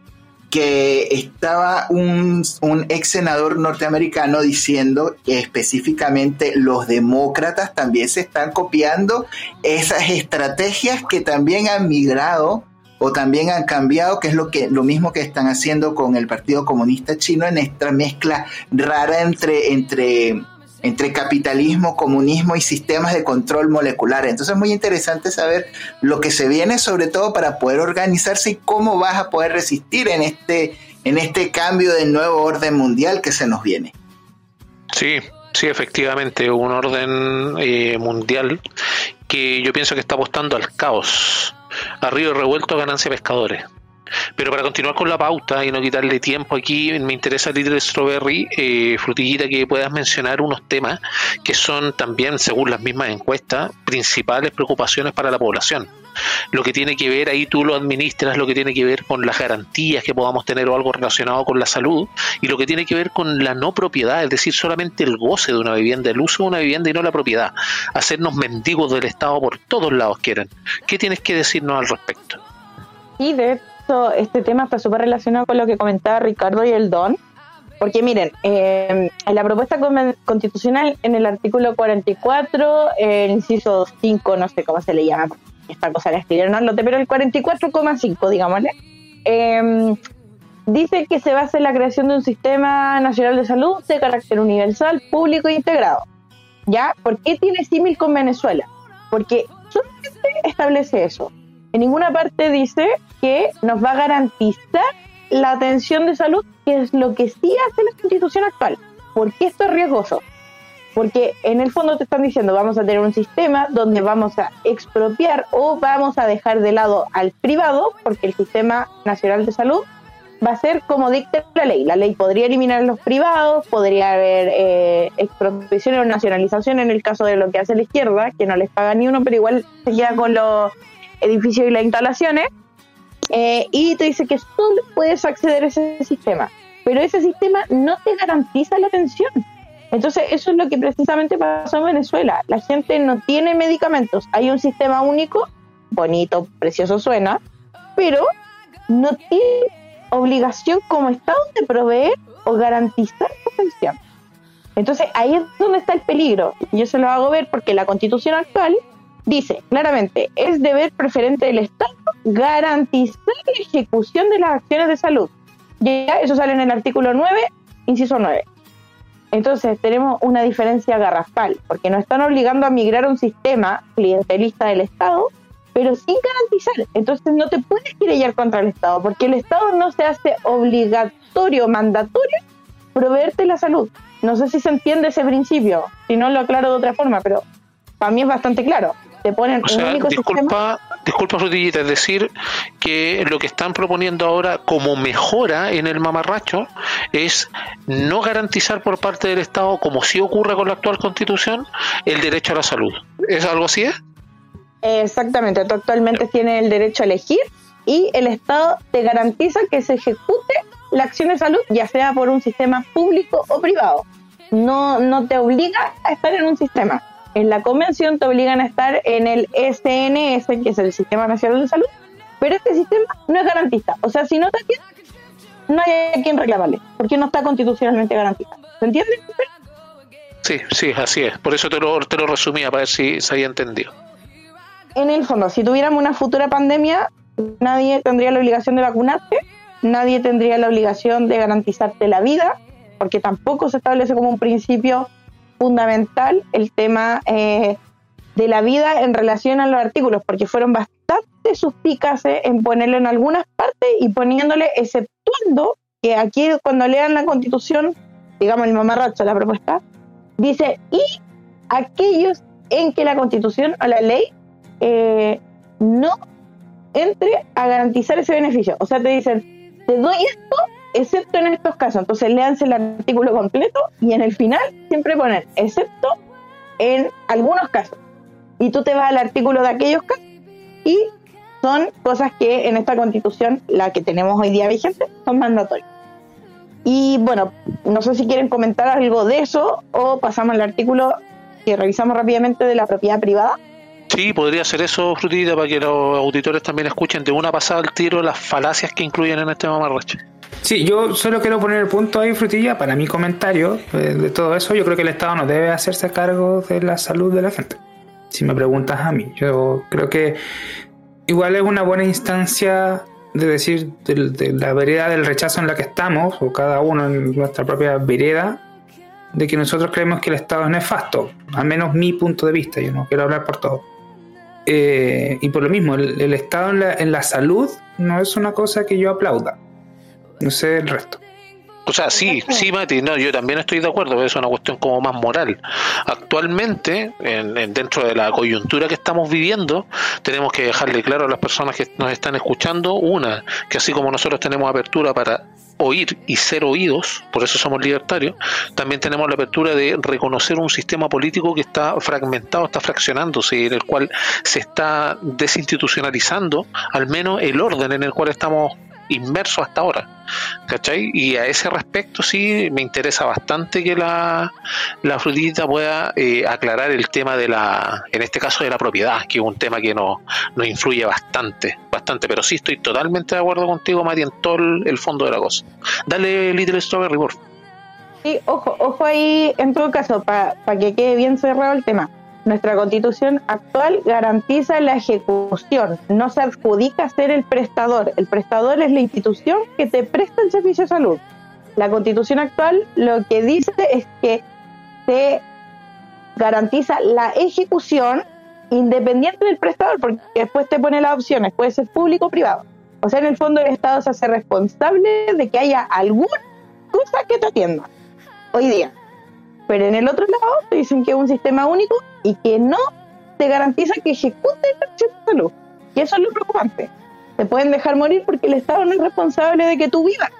[SPEAKER 5] que estaba un, un ex senador norteamericano diciendo que específicamente los demócratas también se están copiando esas estrategias que también han migrado o también han cambiado, que es lo que lo mismo que están haciendo con el Partido Comunista Chino en esta mezcla rara entre entre entre capitalismo, comunismo y sistemas de control molecular. Entonces es muy interesante saber lo que se viene, sobre todo para poder organizarse y cómo vas a poder resistir en este, en este cambio del nuevo orden mundial que se nos viene.
[SPEAKER 2] Sí, sí, efectivamente, un orden eh, mundial que yo pienso que está apostando al caos, a río revuelto ganancia pescadores. Pero para continuar con la pauta y no quitarle tiempo aquí, me interesa Little Strawberry, eh, frutillita, que puedas mencionar unos temas que son también, según las mismas encuestas, principales preocupaciones para la población. Lo que tiene que ver, ahí tú lo administras, lo que tiene que ver con las garantías que podamos tener o algo relacionado con la salud, y lo que tiene que ver con la no propiedad, es decir, solamente el goce de una vivienda, el uso de una vivienda y no la propiedad. Hacernos mendigos del Estado por todos lados quieren. ¿Qué tienes que decirnos al respecto?
[SPEAKER 3] Y de este tema está súper relacionado con lo que comentaba Ricardo y el Don, porque miren, eh, en la propuesta constitucional, en el artículo 44, el inciso 5, no sé cómo se le llama, esta cosa la escribieron al lote, pero el 44,5, digámosle, eh, dice que se basa en la creación de un sistema nacional de salud de carácter universal, público e integrado. ¿Ya? ¿Por qué tiene símil con Venezuela? Porque solamente establece eso. En ninguna parte dice que nos va a garantizar la atención de salud, que es lo que sí hace la constitución actual. ¿Por qué esto es riesgoso? Porque en el fondo te están diciendo, vamos a tener un sistema donde vamos a expropiar o vamos a dejar de lado al privado, porque el sistema nacional de salud va a ser como dicta la ley. La ley podría eliminar los privados, podría haber eh, expropiación o nacionalización en el caso de lo que hace la izquierda, que no les paga ni uno, pero igual se queda con los edificios y las instalaciones. Eh, y te dice que solo puedes acceder a ese sistema, pero ese sistema no te garantiza la atención. Entonces, eso es lo que precisamente pasó en Venezuela. La gente no tiene medicamentos. Hay un sistema único, bonito, precioso suena, pero no tiene obligación como Estado de proveer o garantizar la atención. Entonces, ahí es donde está el peligro. Yo se lo hago ver porque la constitución actual dice claramente, es deber preferente del Estado garantizar la ejecución de las acciones de salud. Ya eso sale en el artículo 9, inciso 9. Entonces tenemos una diferencia garrafal, porque nos están obligando a migrar a un sistema clientelista del Estado, pero sin garantizar. Entonces no te puedes querellar contra el Estado, porque el Estado no se hace obligatorio, mandatorio, proveerte la salud. No sé si se entiende ese principio, si no lo aclaro de otra forma, pero para mí es bastante claro. Te ponen
[SPEAKER 2] o sea, disculpa, disculpa Frutillita, es decir, que lo que están proponiendo ahora como mejora en el mamarracho es no garantizar por parte del Estado, como sí ocurre con la actual constitución, el derecho a la salud. ¿Es algo así?
[SPEAKER 3] Exactamente, tú actualmente tienes el derecho a elegir y el Estado te garantiza que se ejecute la acción de salud, ya sea por un sistema público o privado. No, no te obliga a estar en un sistema en la convención te obligan a estar en el SNS, que es el Sistema Nacional de Salud, pero este sistema no es garantista. O sea, si no te atiendes, no hay a quien reclamarle, porque no está constitucionalmente garantizado. ¿Se entiende?
[SPEAKER 2] Sí, sí, así es. Por eso te lo, te lo resumía, para ver si se había entendido.
[SPEAKER 3] En el fondo, si tuviéramos una futura pandemia, nadie tendría la obligación de vacunarte, nadie tendría la obligación de garantizarte la vida, porque tampoco se establece como un principio fundamental el tema eh, de la vida en relación a los artículos, porque fueron bastante suspicaces en ponerlo en algunas partes y poniéndole, exceptuando que aquí cuando lean la constitución, digamos el mamarracho, la propuesta, dice, y aquellos en que la constitución o la ley eh, no entre a garantizar ese beneficio. O sea, te dicen, te doy esto excepto en estos casos. Entonces, léanse el artículo completo y en el final siempre ponen excepto en algunos casos. Y tú te vas al artículo de aquellos casos y son cosas que en esta constitución, la que tenemos hoy día vigente, son mandatorias. Y bueno, no sé si quieren comentar algo de eso o pasamos al artículo que revisamos rápidamente de la propiedad privada.
[SPEAKER 2] Sí, podría ser eso, Frutita, para que los auditores también escuchen de una pasada al tiro las falacias que incluyen en este mamarrache.
[SPEAKER 4] Sí, yo solo quiero poner el punto ahí, Frutilla, para mi comentario de, de, todo eso. Yo creo que el Estado no debe hacerse cargo de la salud de la gente. Si me preguntas a mí, yo creo que igual es una buena instancia de decir de, la vereda del rechazo en la que estamos, o cada uno en nuestra propia vereda, de que nosotros creemos que el Estado es nefasto, al menos mi punto de vista, yo no quiero hablar por todo. Eh, y por lo mismo, el, el Estado en la, en la salud no es una cosa que yo aplauda. No sé el resto.
[SPEAKER 2] O sea, sí, sí, Mati, no, yo también estoy de acuerdo, es una cuestión como más moral. Actualmente, en, en- dentro de la coyuntura que estamos viviendo, tenemos que dejarle claro a las personas que nos están escuchando, una, que así como nosotros tenemos apertura para oír y ser oídos, por eso somos libertarios, también tenemos la apertura de reconocer un sistema político que está fragmentado, está fraccionándose, en el cual se está desinstitucionalizando al menos el orden en el cual estamos inmersos hasta ahora. ¿Cachai? Y a ese respecto sí me interesa bastante que la, la pueda eh, aclarar el tema de la, en este caso de la propiedad, que es un tema que nos, nos influye bastante, bastante, pero sí estoy totalmente de acuerdo contigo, Mati, en todo el, fondo de la cosa. Dale Little Strawberry, favor.
[SPEAKER 3] Sí, ojo, ojo ahí, en todo caso, para que quede bien cerrado el tema. Nuestra constitución actual garantiza la ejecución, no se adjudica ser el prestador. El prestador es la institución que te presta el servicio de salud. La constitución actual lo que dice es que se garantiza la ejecución independiente del prestador, porque después te pone las opciones, puede ser público o privado. O sea, en el fondo el Estado se hace responsable de que haya alguna cosa que te atienda hoy día. Pero en el otro lado te dicen que es un sistema único y que no te garantiza que ejecute el servicio de salud. Y eso es lo preocupante. Te pueden dejar morir porque el Estado no es responsable de que tú vivas.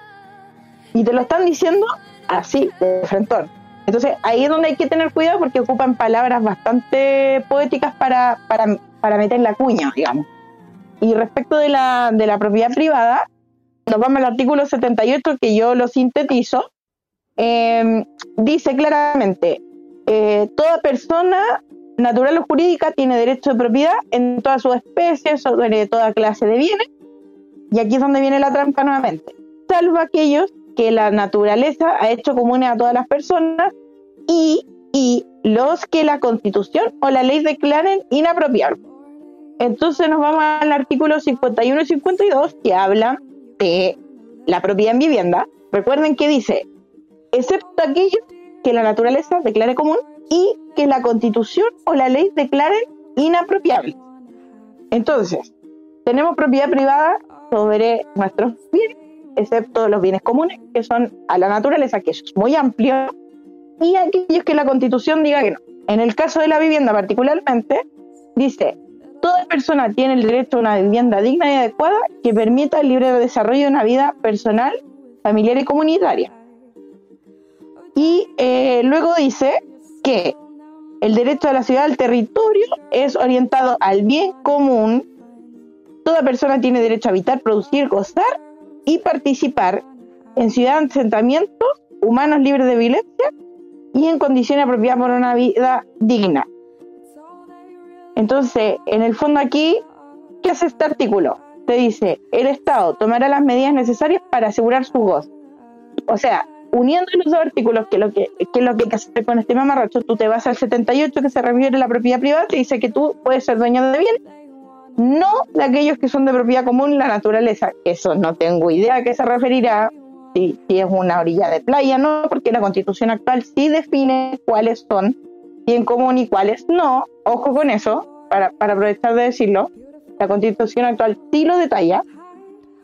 [SPEAKER 3] Y te lo están diciendo así, de frentón. Entonces ahí es donde hay que tener cuidado porque ocupan palabras bastante poéticas para, para, para meter la cuña, digamos. Y respecto de la, de la propiedad privada, nos vamos al artículo 78 que yo lo sintetizo. Eh, dice claramente, eh, toda persona natural o jurídica tiene derecho de propiedad en todas sus especies, sobre toda clase de bienes, y aquí es donde viene la trampa nuevamente, salvo aquellos que la naturaleza ha hecho comunes a todas las personas y, y los que la constitución o la ley declaren inapropiables. Entonces nos vamos al artículo 51 y 52 que hablan de la propiedad en vivienda. Recuerden que dice, excepto aquellos que la naturaleza declare común y que la constitución o la ley declaren inapropiables. Entonces, tenemos propiedad privada sobre nuestros bienes, excepto los bienes comunes, que son a la naturaleza, que es muy amplio, y aquellos que la constitución diga que no. En el caso de la vivienda particularmente, dice, toda persona tiene el derecho a una vivienda digna y adecuada que permita el libre desarrollo de una vida personal, familiar y comunitaria. Y eh, luego dice que el derecho a la ciudad al territorio es orientado al bien común. Toda persona tiene derecho a habitar, producir, gozar y participar en ciudad asentamientos humanos libres de violencia y en condiciones apropiadas por una vida digna. Entonces, en el fondo aquí, ¿qué hace este artículo? Te dice, el Estado tomará las medidas necesarias para asegurar su gozo. O sea, uniendo los dos artículos, que lo que, que es lo que hay que hacer con este mamarracho, tú te vas al 78 que se refiere a la propiedad privada, te dice que tú puedes ser dueño de bien, no de aquellos que son de propiedad común, la naturaleza. Eso no tengo idea a qué se referirá, si, si es una orilla de playa, no, porque la constitución actual sí define cuáles son bien común y cuáles no. Ojo con eso, para, para aprovechar de decirlo. La constitución actual sí lo detalla.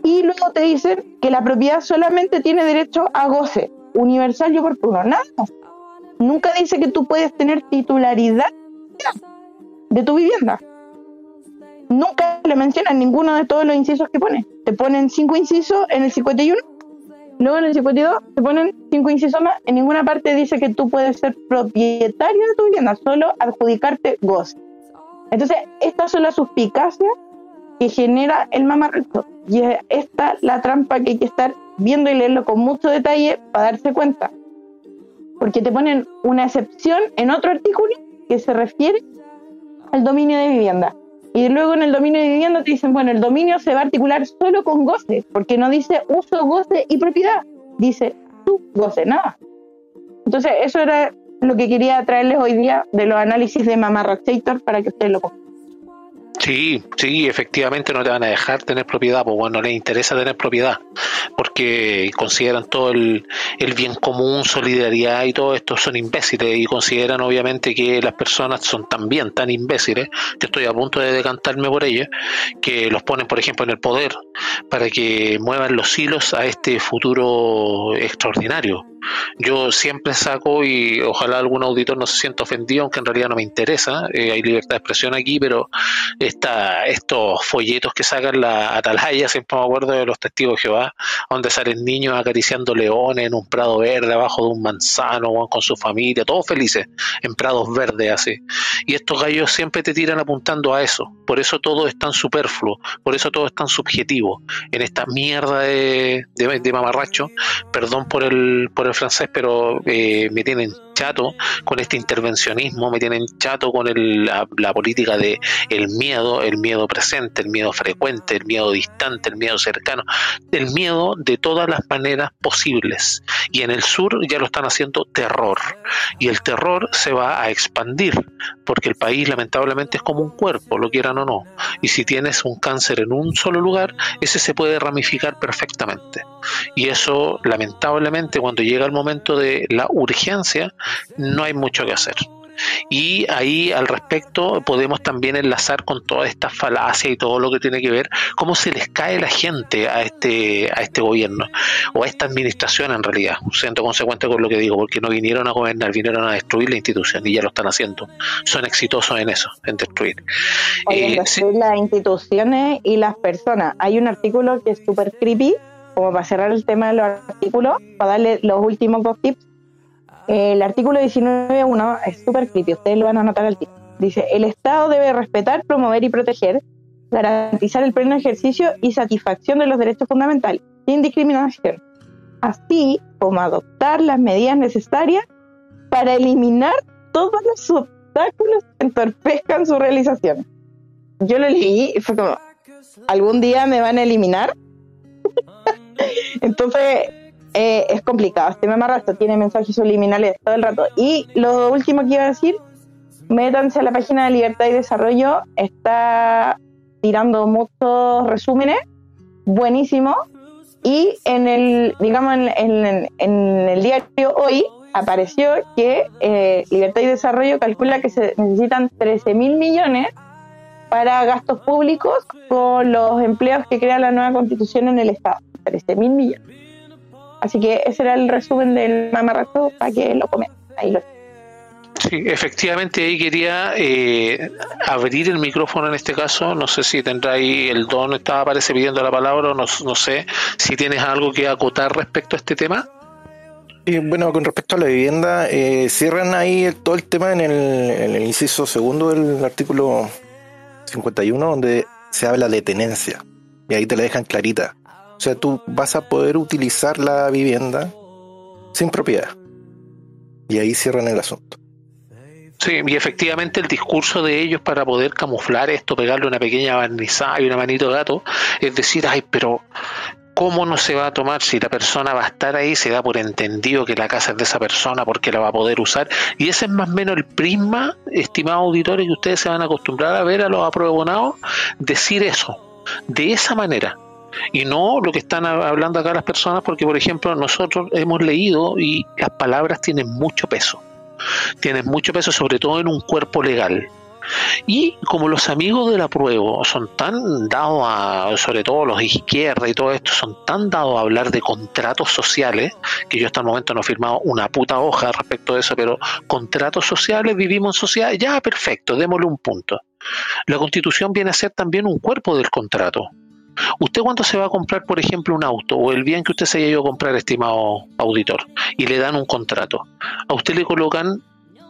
[SPEAKER 3] Y luego te dicen que la propiedad solamente tiene derecho a goce universal y oportuno. Nada. Nunca dice que tú puedes tener titularidad de tu vivienda. Nunca le mencionan ninguno de todos los incisos que pone. Te ponen cinco incisos en el 51 Luego en el 52 te ponen cinco incisos más. En ninguna parte dice que tú puedes ser propietario de tu vivienda, solo adjudicarte goce. Entonces, estas son las suspicacias que genera el mamarracho. Y es esta la trampa que hay que estar viendo y leerlo con mucho detalle para darse cuenta. Porque te ponen una excepción en otro artículo que se refiere al dominio de vivienda. Y luego en el dominio de vivienda te dicen, bueno, el dominio se va a articular solo con goce, porque no dice uso, goce y propiedad, dice tu goce, nada. Entonces, eso era lo que quería traerles hoy día de los análisis de Mamarrachator para que ustedes lo pongan.
[SPEAKER 2] Sí, sí, efectivamente no te van a dejar tener propiedad, pues bueno, no les interesa tener propiedad, porque consideran todo el, el bien común, solidaridad y todo esto son imbéciles y consideran obviamente que las personas son también tan imbéciles, que estoy a punto de decantarme por ellos, que los ponen, por ejemplo, en el poder para que muevan los hilos a este futuro extraordinario. Yo siempre saco y ojalá algún auditor no se sienta ofendido, aunque en realidad no me interesa, eh, hay libertad de expresión aquí, pero esta, estos folletos que sacan la atalaya, siempre me acuerdo de los testigos de Jehová, donde salen niños acariciando leones en un prado verde, abajo de un manzano, con su familia, todos felices, en prados verdes así. Y estos gallos siempre te tiran apuntando a eso, por eso todo es tan superfluo, por eso todo es tan subjetivo, en esta mierda de, de, de mamarracho, perdón por el, francés, pero eh, me tienen chato con este intervencionismo, me tienen chato con el- la, la política de el miedo, el miedo presente, el miedo frecuente, el miedo distante, el miedo cercano, el miedo de todas las maneras posibles. Y en el sur ya lo están haciendo terror. Y el terror se va a expandir, porque el país lamentablemente es como un cuerpo, lo quieran o no. Y si tienes un cáncer en un solo lugar, ese se puede ramificar perfectamente. Y eso, lamentablemente, cuando llega el momento de la urgencia, no hay mucho que hacer. Y ahí al respecto podemos también enlazar con toda esta falacia y todo lo que tiene que ver cómo se les cae la gente a este a este gobierno o a esta administración en realidad, siendo consecuente con lo que digo, porque no vinieron a gobernar, vinieron a destruir la institución y ya lo están haciendo. Son exitosos en eso, en destruir.
[SPEAKER 3] Oye,
[SPEAKER 2] Eh, sí,
[SPEAKER 3] las instituciones y las personas. Hay un artículo que es súper creepy, como para cerrar el tema de los artículos, para darle los últimos dos tips. El artículo 19.1 es súper creepy, ustedes lo van a notar al tip. Dice, el Estado debe respetar, promover y proteger, garantizar el pleno ejercicio y satisfacción de los derechos fundamentales, sin discriminación, así como adoptar las medidas necesarias para eliminar todos los obstáculos que entorpezcan su realización. Yo lo leí y fue como, ¿algún día me van a eliminar? Entonces, eh, es complicado. Este mamarracho tiene mensajes subliminales todo el rato. Y lo último que iba a decir, métanse a la página de Libertad y Desarrollo. Está tirando muchos resúmenes, buenísimo. Y en el, digamos, en, en- en el diario hoy apareció que eh, Libertad y Desarrollo calcula que se necesitan 13 mil millones para gastos públicos con los empleos que crea la nueva constitución en el Estado. 13 mil millones. Así que ese era el resumen del mamarracho para que lo comen. Ahí lo
[SPEAKER 2] Sí, efectivamente ahí quería eh, abrir el micrófono en este caso. No sé si tendrá ahí el don, estaba parece pidiendo la palabra, o no, no sé si tienes algo que acotar respecto a este tema.
[SPEAKER 6] Y bueno, con respecto a la vivienda, eh, cierran ahí el- todo el tema en el, en el inciso segundo del artículo 51, donde se habla de tenencia. Y ahí te la dejan clarita. O sea, tú vas a poder utilizar la vivienda sin propiedad. Y ahí cierran el asunto.
[SPEAKER 2] Sí, y efectivamente el discurso de ellos para poder camuflar esto, pegarle una pequeña barnizada y una manito gato, es decir, ay, pero ¿cómo no se va a tomar si la persona va a estar ahí? Se da por entendido que la casa es de esa persona porque la va a poder usar. Y ese es más o menos el prisma, estimados auditores, que ustedes se van a acostumbrar a ver a los apruebonados decir eso, de esa manera. Y no lo que están hablando acá las personas, porque por ejemplo nosotros hemos leído y las palabras tienen mucho peso tienen mucho peso, sobre todo en un cuerpo legal. Y como los amigos del apruebo son tan dados a, sobre todo los de izquierda y todo esto, son tan dados a hablar de contratos sociales, que yo hasta el momento no he firmado una puta hoja respecto de eso, pero contratos sociales, vivimos en sociedad, ya perfecto, démosle un punto. La constitución viene a ser también un cuerpo del contrato. Usted cuando se va a comprar, por ejemplo, un auto o el bien que usted se haya ido a comprar, estimado auditor, y le dan un contrato, a usted le colocan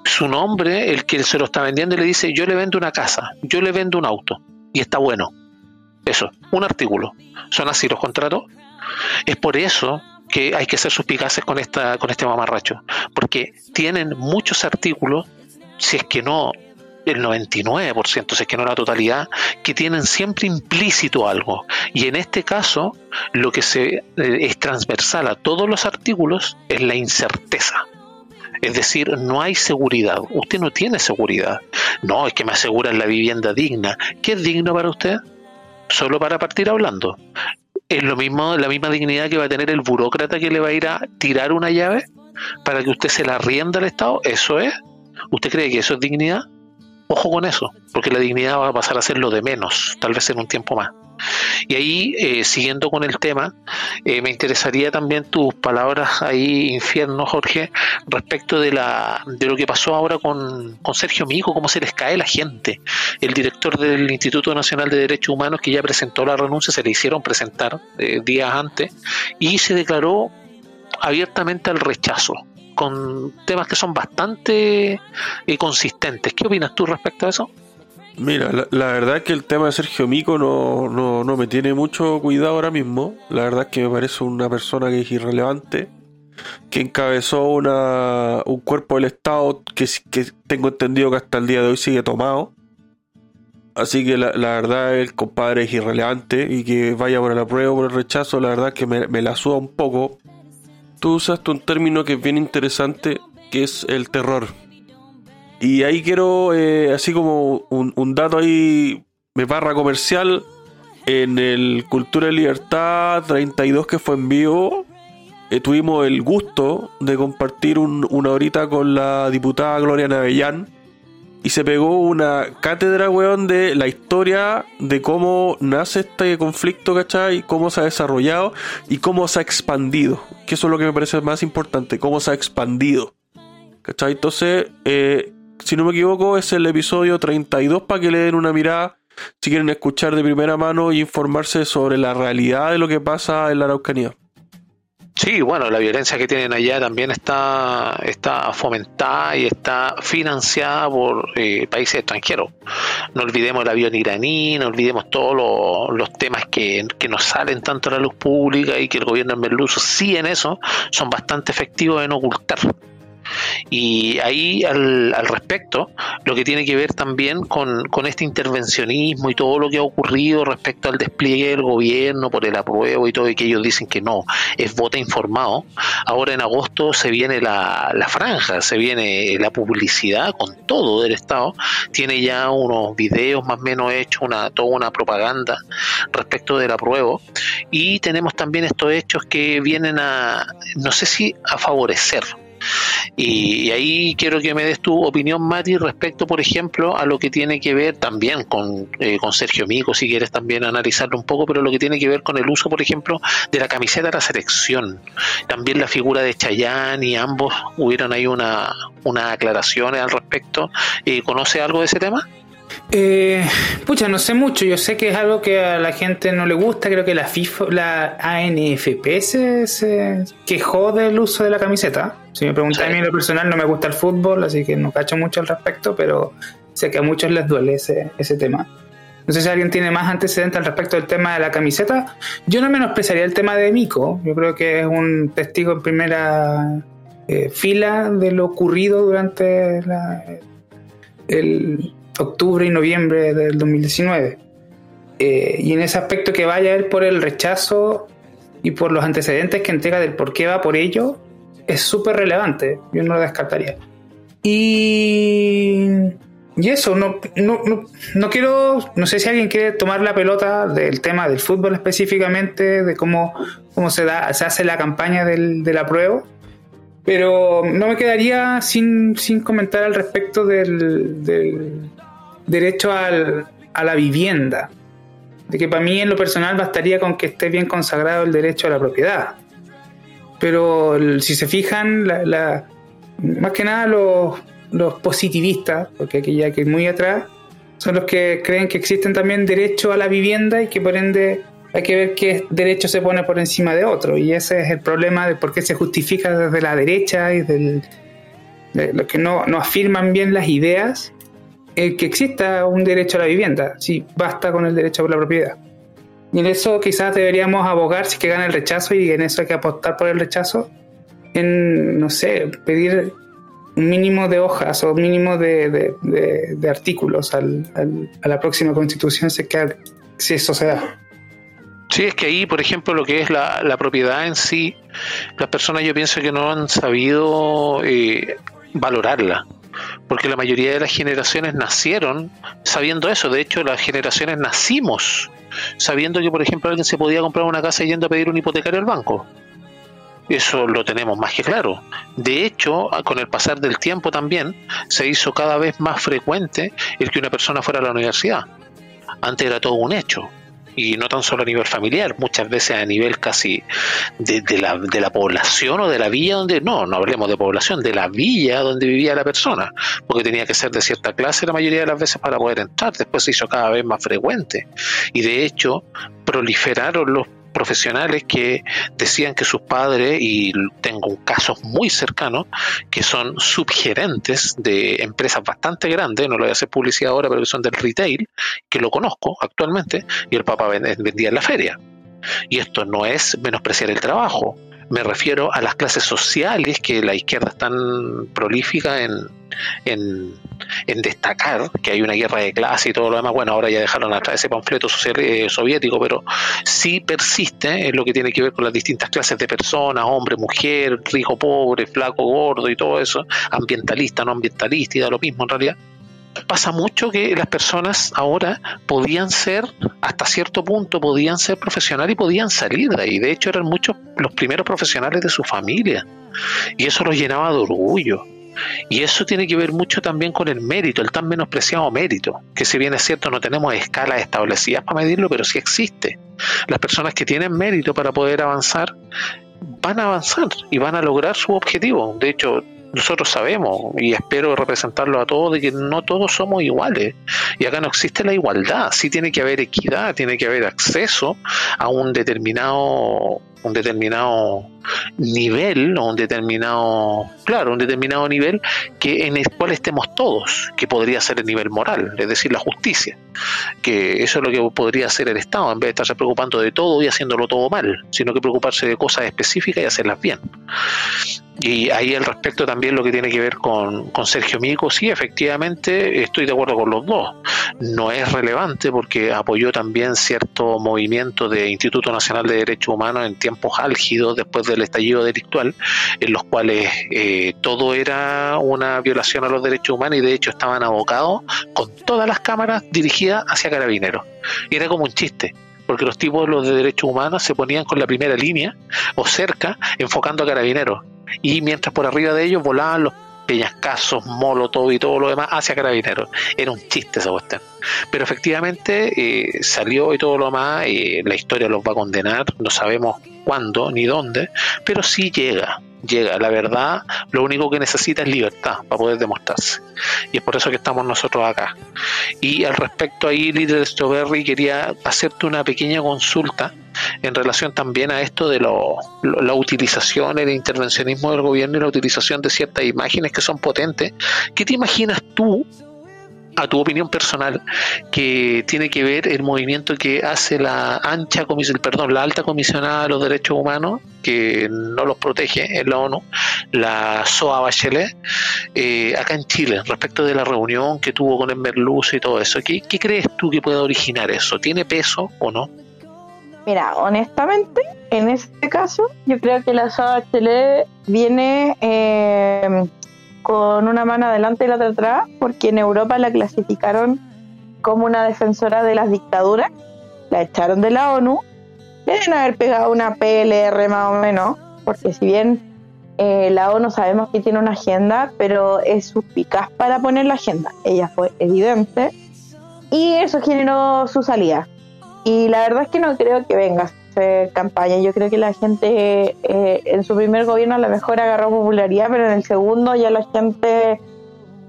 [SPEAKER 2] su nombre, el que se lo está vendiendo, y le dice, yo le vendo una casa, yo le vendo un auto, y está bueno. Eso, un artículo. ¿Son así los contratos? Es por eso que hay que ser suspicaces con, esta, con este mamarracho, porque tienen muchos artículos, si es que no el 99%, si es que no la totalidad, que tienen siempre implícito algo. Y en este caso, lo que se, eh, es transversal a todos los artículos es la incerteza. Es decir, no hay seguridad. Usted no tiene seguridad. No, es que me aseguran la vivienda digna. ¿Qué es digno para usted? Solo para partir hablando. ¿Es lo mismo, la misma dignidad que va a tener el burócrata que le va a ir a tirar una llave para que usted se la rienda al Estado? ¿Eso es? ¿Usted cree que eso es dignidad? Ojo con eso, porque la dignidad va a pasar a ser lo de menos, tal vez en un tiempo más. Y ahí, eh, siguiendo con el tema, eh, me interesaría también tus palabras ahí, infierno, Jorge, respecto de, la, de lo que pasó ahora con, con Sergio Mico, cómo se les cae la gente. El director del Instituto Nacional de Derechos Humanos, que ya presentó la renuncia, se le hicieron presentar eh, días antes, y se declaró abiertamente al rechazo con temas que son bastante consistentes. ¿Qué opinas tú respecto a eso?
[SPEAKER 1] Mira, la, verdad es que el tema de Sergio Mico no, no, no, me tiene mucho cuidado ahora mismo. La verdad es que me parece una persona que es irrelevante, que encabezó una, un cuerpo del Estado que, que tengo entendido que hasta el día de hoy sigue tomado. Así que la, la verdad el compadre es irrelevante y que vaya por el apruebo o por el rechazo, la verdad es que me, me la suda un poco. Tú usaste un término que es bien interesante, que es el terror. Y ahí quiero, eh, así como un, dato ahí, me barra comercial, en el Cultura y Libertad 32 que fue en vivo, eh, tuvimos el gusto de compartir una horita con la diputada Gloria Navellán y se pegó una cátedra, weón, de la historia de cómo nace este conflicto, ¿cachai? Cómo se ha desarrollado y cómo se ha expandido. Que eso es lo que me parece más importante, cómo se ha expandido. ¿Cachai? Entonces, eh, si no me equivoco, es el episodio 32 para que le den una mirada si quieren escuchar de primera mano y informarse sobre la realidad de lo que pasa en la Araucanía.
[SPEAKER 2] Sí, bueno, la violencia que tienen allá también está, está fomentada y está financiada por eh, países extranjeros. No olvidemos el avión iraní, no olvidemos todos los, temas que, que, nos salen tanto a la luz pública y que el gobierno en Merluzo sí en eso son bastante efectivos en ocultar. Y ahí al, al respecto, lo que tiene que ver también con, este intervencionismo y todo lo que ha ocurrido respecto al despliegue del gobierno por el apruebo y todo, y que ellos dicen que no, es voto informado. Ahora en agosto se viene la, la franja, se viene la publicidad con todo del Estado, tiene ya unos videos más o menos hechos, una, toda una propaganda respecto del apruebo, y tenemos también estos hechos que vienen a, no sé si a favorecer, y, ahí quiero que me des tu opinión, Mati, respecto, por ejemplo, a lo que tiene que ver también con, eh, con Sergio Mico, si quieres también analizarlo un poco, pero lo que tiene que ver con el uso, por ejemplo, de la camiseta de la selección. También la figura de Chayán y ambos hubieron ahí una, una aclaraciones al respecto. Eh, ¿Conoce algo de ese tema?
[SPEAKER 4] Eh, pucha, no sé mucho. Yo sé que es algo que a la gente no le gusta. Creo que la FIFA, la ANFP se, quejó del uso de la camiseta. Si me preguntan a mí en lo personal, no me gusta el fútbol, así que no cacho mucho al respecto, pero sé que a muchos les duele ese, ese tema. No sé si alguien tiene más antecedentes al respecto del tema de la camiseta. Yo no menospreciaría el tema de Mico. Yo creo que es un testigo en primera eh, fila de lo ocurrido durante la, el, octubre y noviembre del 2019. Eh, y en ese aspecto que vaya él por el rechazo y por los antecedentes que entrega del por qué va por ello, es súper relevante. Yo no lo descartaría. Y, y eso, no, no, no, quiero, no sé si alguien quiere tomar la pelota del tema del fútbol específicamente, de cómo, cómo se, da, se hace la campaña del, de la prueba pero no me quedaría sin, sin comentar al respecto del, derecho a la vivienda. De que para mí en lo personal bastaría con que esté bien consagrado el derecho a la propiedad. Pero si se fijan, la, más que nada los, los positivistas, porque aquí ya que muy atrás, son los que creen que existen también derechos a la vivienda y que por ende hay que ver qué derecho se pone por encima de otro. Y ese es el problema de por qué se justifica desde la derecha y del, de los que no, no afirman bien las ideas que exista un derecho a la vivienda, si basta con el derecho a la propiedad. Y en eso quizás deberíamos abogar si que gana el rechazo y en eso hay que apostar por el rechazo, en, no sé, pedir un mínimo de hojas o mínimo de, de, artículos al, a la próxima constitución si, que, si eso se da.
[SPEAKER 2] Sí, es que ahí, por ejemplo, lo que es la, la propiedad en sí, las personas yo pienso que no han sabido eh, valorarla. Porque la mayoría de las generaciones nacieron sabiendo eso. De hecho, las generaciones nacimos sabiendo que, por ejemplo, alguien se podía comprar una casa yendo a pedir un hipotecario al banco. Eso lo tenemos más que claro. De hecho, con el pasar del tiempo también se hizo cada vez más frecuente el que una persona fuera a la universidad. Antes era todo un hecho y no tan solo a nivel familiar, muchas veces a nivel casi de, la, de la población o de la villa donde, no, no hablemos de población, de la villa donde vivía la persona, porque tenía que ser de cierta clase la mayoría de las veces para poder entrar, después se hizo cada vez más frecuente. Y de hecho proliferaron los profesionales que decían que sus padres, y tengo casos muy cercanos, que son subgerentes de empresas bastante grandes, no lo voy a hacer publicidad ahora, pero que son del retail, que lo conozco actualmente, y el papá vendía en la feria. Y esto no es menospreciar el trabajo, me refiero a las clases sociales que la izquierda es tan prolífica en, en, destacar que hay una guerra de clase y todo lo demás. Bueno, ahora ya dejaron atrás ese panfleto social, eh, soviético, pero sí persiste en lo que tiene que ver con las distintas clases de personas, hombre, mujer, rico, pobre, flaco, gordo y todo eso, ambientalista, no ambientalista y da lo mismo en realidad pasa mucho que las personas ahora podían ser, hasta cierto punto, podían ser profesionales y podían salir de ahí. De hecho, eran muchos los primeros profesionales de su familia. Y eso los llenaba de orgullo. Y eso tiene que ver mucho también con el mérito, el tan menospreciado mérito, que si bien es cierto no tenemos escalas establecidas para medirlo, pero sí existe. Las personas que tienen mérito para poder avanzar van a avanzar y van a lograr su objetivo. De hecho, nosotros sabemos y espero representarlo a todos de que no todos somos iguales. Y acá no existe la igualdad, sí tiene que haber equidad, tiene que haber acceso a un determinado un determinado nivel o un determinado, claro, un determinado nivel que en el cual estemos todos, que podría ser el nivel moral, es decir, la justicia, que eso es lo que podría hacer el Estado, en vez de estarse preocupando de todo y haciéndolo todo mal, sino que preocuparse de cosas específicas y hacerlas bien. Y ahí al respecto también lo que tiene que ver con, con Sergio Mico, sí, efectivamente estoy de acuerdo con los dos. No es relevante porque apoyó también cierto movimiento de Instituto Nacional de Derechos Humanos en tiempos álgidos después del estallido delictual, en los cuales eh, todo era una violación a los derechos humanos y de hecho estaban abocados con todas las cámaras dirigidas hacia carabineros. Y era como un chiste porque los tipos los de derechos humanos se ponían con la primera línea o cerca enfocando a carabineros y mientras por arriba de ellos volaban los peñascasos, molotov y todo lo demás hacia carabineros. Era un chiste esa cuestión. Pero efectivamente eh, salió y todo lo demás, la historia los va a condenar, no sabemos cuándo ni dónde, pero sí llega llega. La verdad, lo único que necesita es libertad para poder demostrarse. Y es por eso que estamos nosotros acá. Y al respecto ahí, líder Strawberry, quería hacerte una pequeña consulta en relación también a esto de lo, la utilización, el intervencionismo del gobierno y la utilización de ciertas imágenes que son potentes. ¿Qué te imaginas tú a tu opinión personal que tiene que ver el movimiento que hace la ancha comisión, perdón, la alta comisionada de los derechos humanos que no los protege en la ONU, la SOA Bachelet, eh, acá en Chile, respecto de la reunión que tuvo con el Luz y todo eso. ¿Qué, ¿Qué crees tú que puede originar eso? ¿Tiene peso o no?
[SPEAKER 3] Mira, honestamente, en este caso, yo creo que la SOA Bachelet viene eh, con una mano adelante y la otra atrás, porque en Europa la clasificaron como una defensora de las dictaduras, la echaron de la ONU, deben haber pegado una PLR más o menos, porque si bien eh, la ONU sabemos que tiene una agenda, pero es suspicaz para poner la agenda, ella fue evidente, y eso generó su salida. Y la verdad es que no creo que venga campaña. Yo creo que la gente eh, en su primer gobierno a lo mejor agarró popularidad, pero en el segundo ya la gente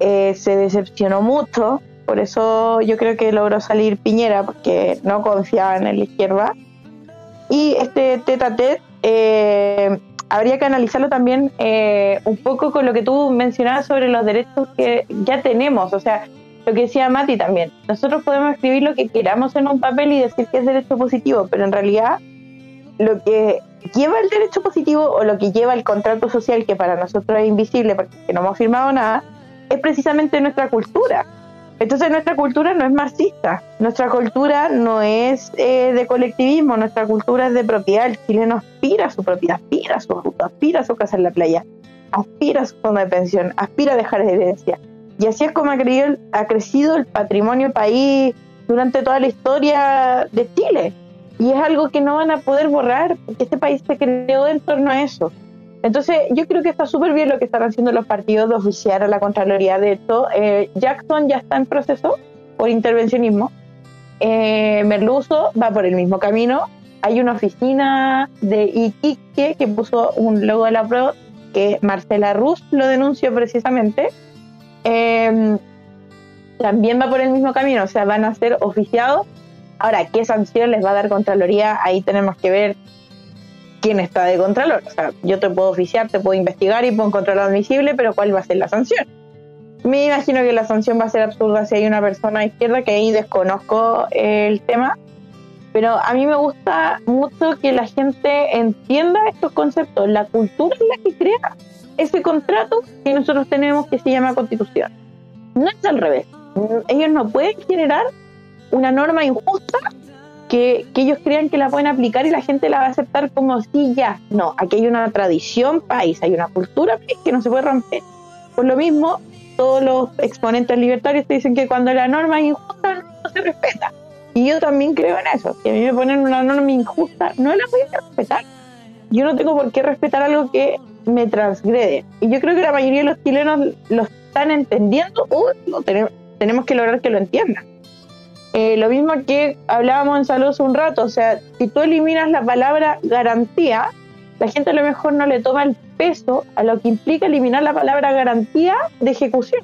[SPEAKER 3] eh, se decepcionó mucho. Por eso yo creo que logró salir Piñera, porque no confiaba en la izquierda. Y este teta eh, habría que analizarlo también un poco con lo que tú mencionabas sobre los derechos que ya tenemos. O sea, lo que decía Mati también. Nosotros podemos escribir lo que queramos en un papel y decir que es derecho positivo, pero en realidad lo que lleva el derecho positivo o lo que lleva el contrato social, que para nosotros es invisible porque no hemos firmado nada, es precisamente nuestra cultura. Entonces nuestra cultura no es marxista, nuestra cultura no es eh, de colectivismo, nuestra cultura es de propiedad. El chileno aspira a su propiedad, aspira a su auto, aspira a su casa en la playa, aspira a su fondo de pensión, aspira a dejar herencia. Y así es como ha, crecido, ha crecido el patrimonio país durante toda la historia de Chile. Y es algo que no van a poder borrar, porque este país se creó en torno a eso. Entonces, yo creo que está súper bien lo que están haciendo los partidos de oficiar a la Contraloría. De hecho, eh, Jackson ya está en proceso por intervencionismo. Eh, Merluzo va por el mismo camino. Hay una oficina de Iquique que puso un logo de la prueba que Marcela Ruz lo denunció precisamente. Eh, también va por el mismo camino, o sea, van a ser oficiados. Ahora, ¿qué sanción les va a dar Contraloría? Ahí tenemos que ver quién está de Contralor. O sea, yo te puedo oficiar, te puedo investigar y puedo encontrar admisible, pero ¿cuál va a ser la sanción? Me imagino que la sanción va a ser absurda si hay una persona izquierda, que ahí desconozco el tema, pero a mí me gusta mucho que la gente entienda estos conceptos. La cultura es la que crea ese contrato que nosotros tenemos que se llama constitución. No es al revés. Ellos no pueden generar una norma injusta que, ellos crean que la pueden aplicar y la gente la va a aceptar como si ya. No, aquí hay una tradición país, hay una cultura país que no se puede romper. Por lo mismo, todos los exponentes libertarios te dicen que cuando la norma es injusta no se respeta. Y yo también creo en eso. Si a mí me ponen una norma injusta, no la voy a respetar. Yo no tengo por qué respetar algo que me transgrede. Y yo creo que la mayoría de los chilenos lo están entendiendo o tenemos, que lograr que lo entiendan. Eh, lo mismo que hablábamos en salud hace un rato, o sea, si tú eliminas la palabra garantía, la gente a lo mejor no le toma el peso a lo que implica eliminar la palabra garantía de ejecución,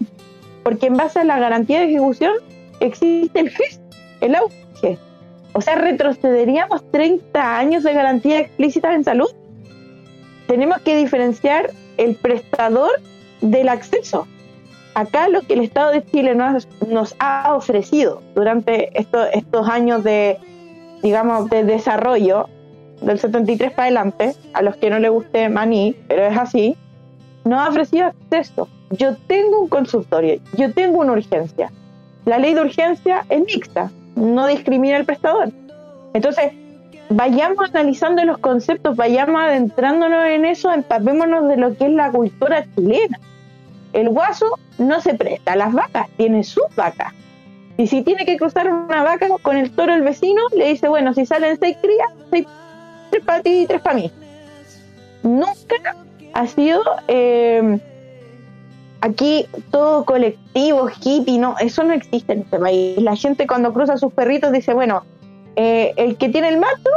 [SPEAKER 3] porque en base a la garantía de ejecución existe el GES, el auge. O sea, retrocederíamos 30 años de garantía explícita en salud. Tenemos que diferenciar el prestador del acceso acá lo que el Estado de Chile nos, nos ha ofrecido durante estos años de, digamos, de desarrollo, del 73 para adelante, a los que no le guste Maní, pero es así, nos ha ofrecido acceso. Yo tengo un consultorio, yo tengo una urgencia. La ley de urgencia es mixta, no discrimina al prestador. Entonces, vayamos analizando los conceptos, vayamos adentrándonos en eso, empapémonos de lo que es la cultura chilena el guaso no se presta a las vacas, tiene sus vacas. Y si tiene que cruzar una vaca con el toro el vecino, le dice, bueno, si salen seis crías, seis, tres para ti y tres para mí. Nunca ha sido eh, aquí todo colectivo, hippie, no, eso no existe en este país. La gente cuando cruza sus perritos dice, bueno, eh, el que tiene el macho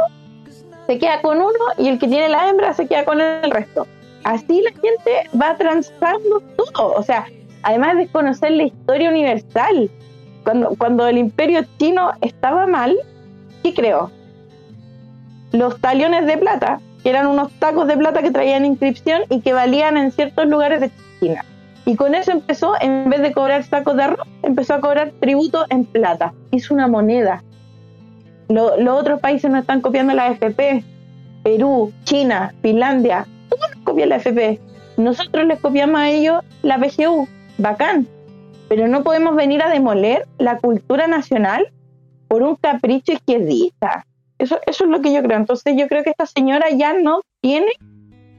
[SPEAKER 3] se queda con uno y el que tiene la hembra se queda con el resto así la gente va transando todo. O sea, además de conocer la historia universal, cuando, cuando el imperio chino estaba mal, ¿qué creó? Los taliones de plata, que eran unos tacos de plata que traían inscripción y que valían en ciertos lugares de China. Y con eso empezó, en vez de cobrar sacos de arroz, empezó a cobrar tributo en plata. Hizo una moneda. Los otros países no están copiando la FP. Perú, China, Finlandia, todos copian la FP. Nosotros les copiamos a ellos la PGU. Bacán. Pero no podemos venir a demoler la cultura nacional por un capricho izquierdista. Eso, eso es lo que yo creo. Entonces yo creo que esta señora ya no tiene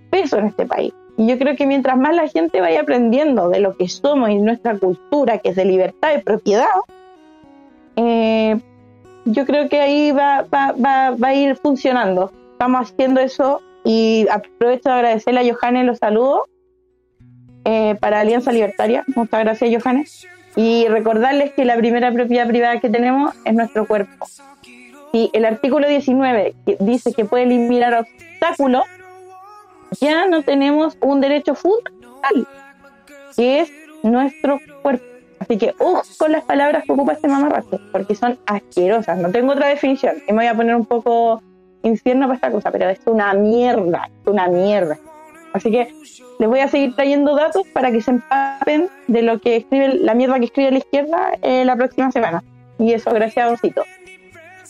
[SPEAKER 3] peso en este país. Y yo creo que mientras más la gente vaya aprendiendo de lo que somos y nuestra cultura, que es de libertad y propiedad, eh, yo creo que ahí va, va, va, va a ir funcionando. Estamos haciendo eso y aprovecho de agradecerle a Johannes los saludos eh, para Alianza Libertaria. Muchas gracias, Johannes. Y recordarles que la primera propiedad privada que tenemos es nuestro cuerpo. Si el artículo 19 dice que puede eliminar obstáculos, ya no tenemos un derecho fundamental, que es nuestro cuerpo. Así que, uff, con las palabras que ocupa este mamarracho, porque son asquerosas. No tengo otra definición. Y me voy a poner un poco infierno para esta cosa, pero es una mierda, es una mierda. Así que les voy a seguir trayendo datos para que se empapen de lo que escribe la mierda que escribe la izquierda eh, la próxima semana. Y eso, gracias, Osito.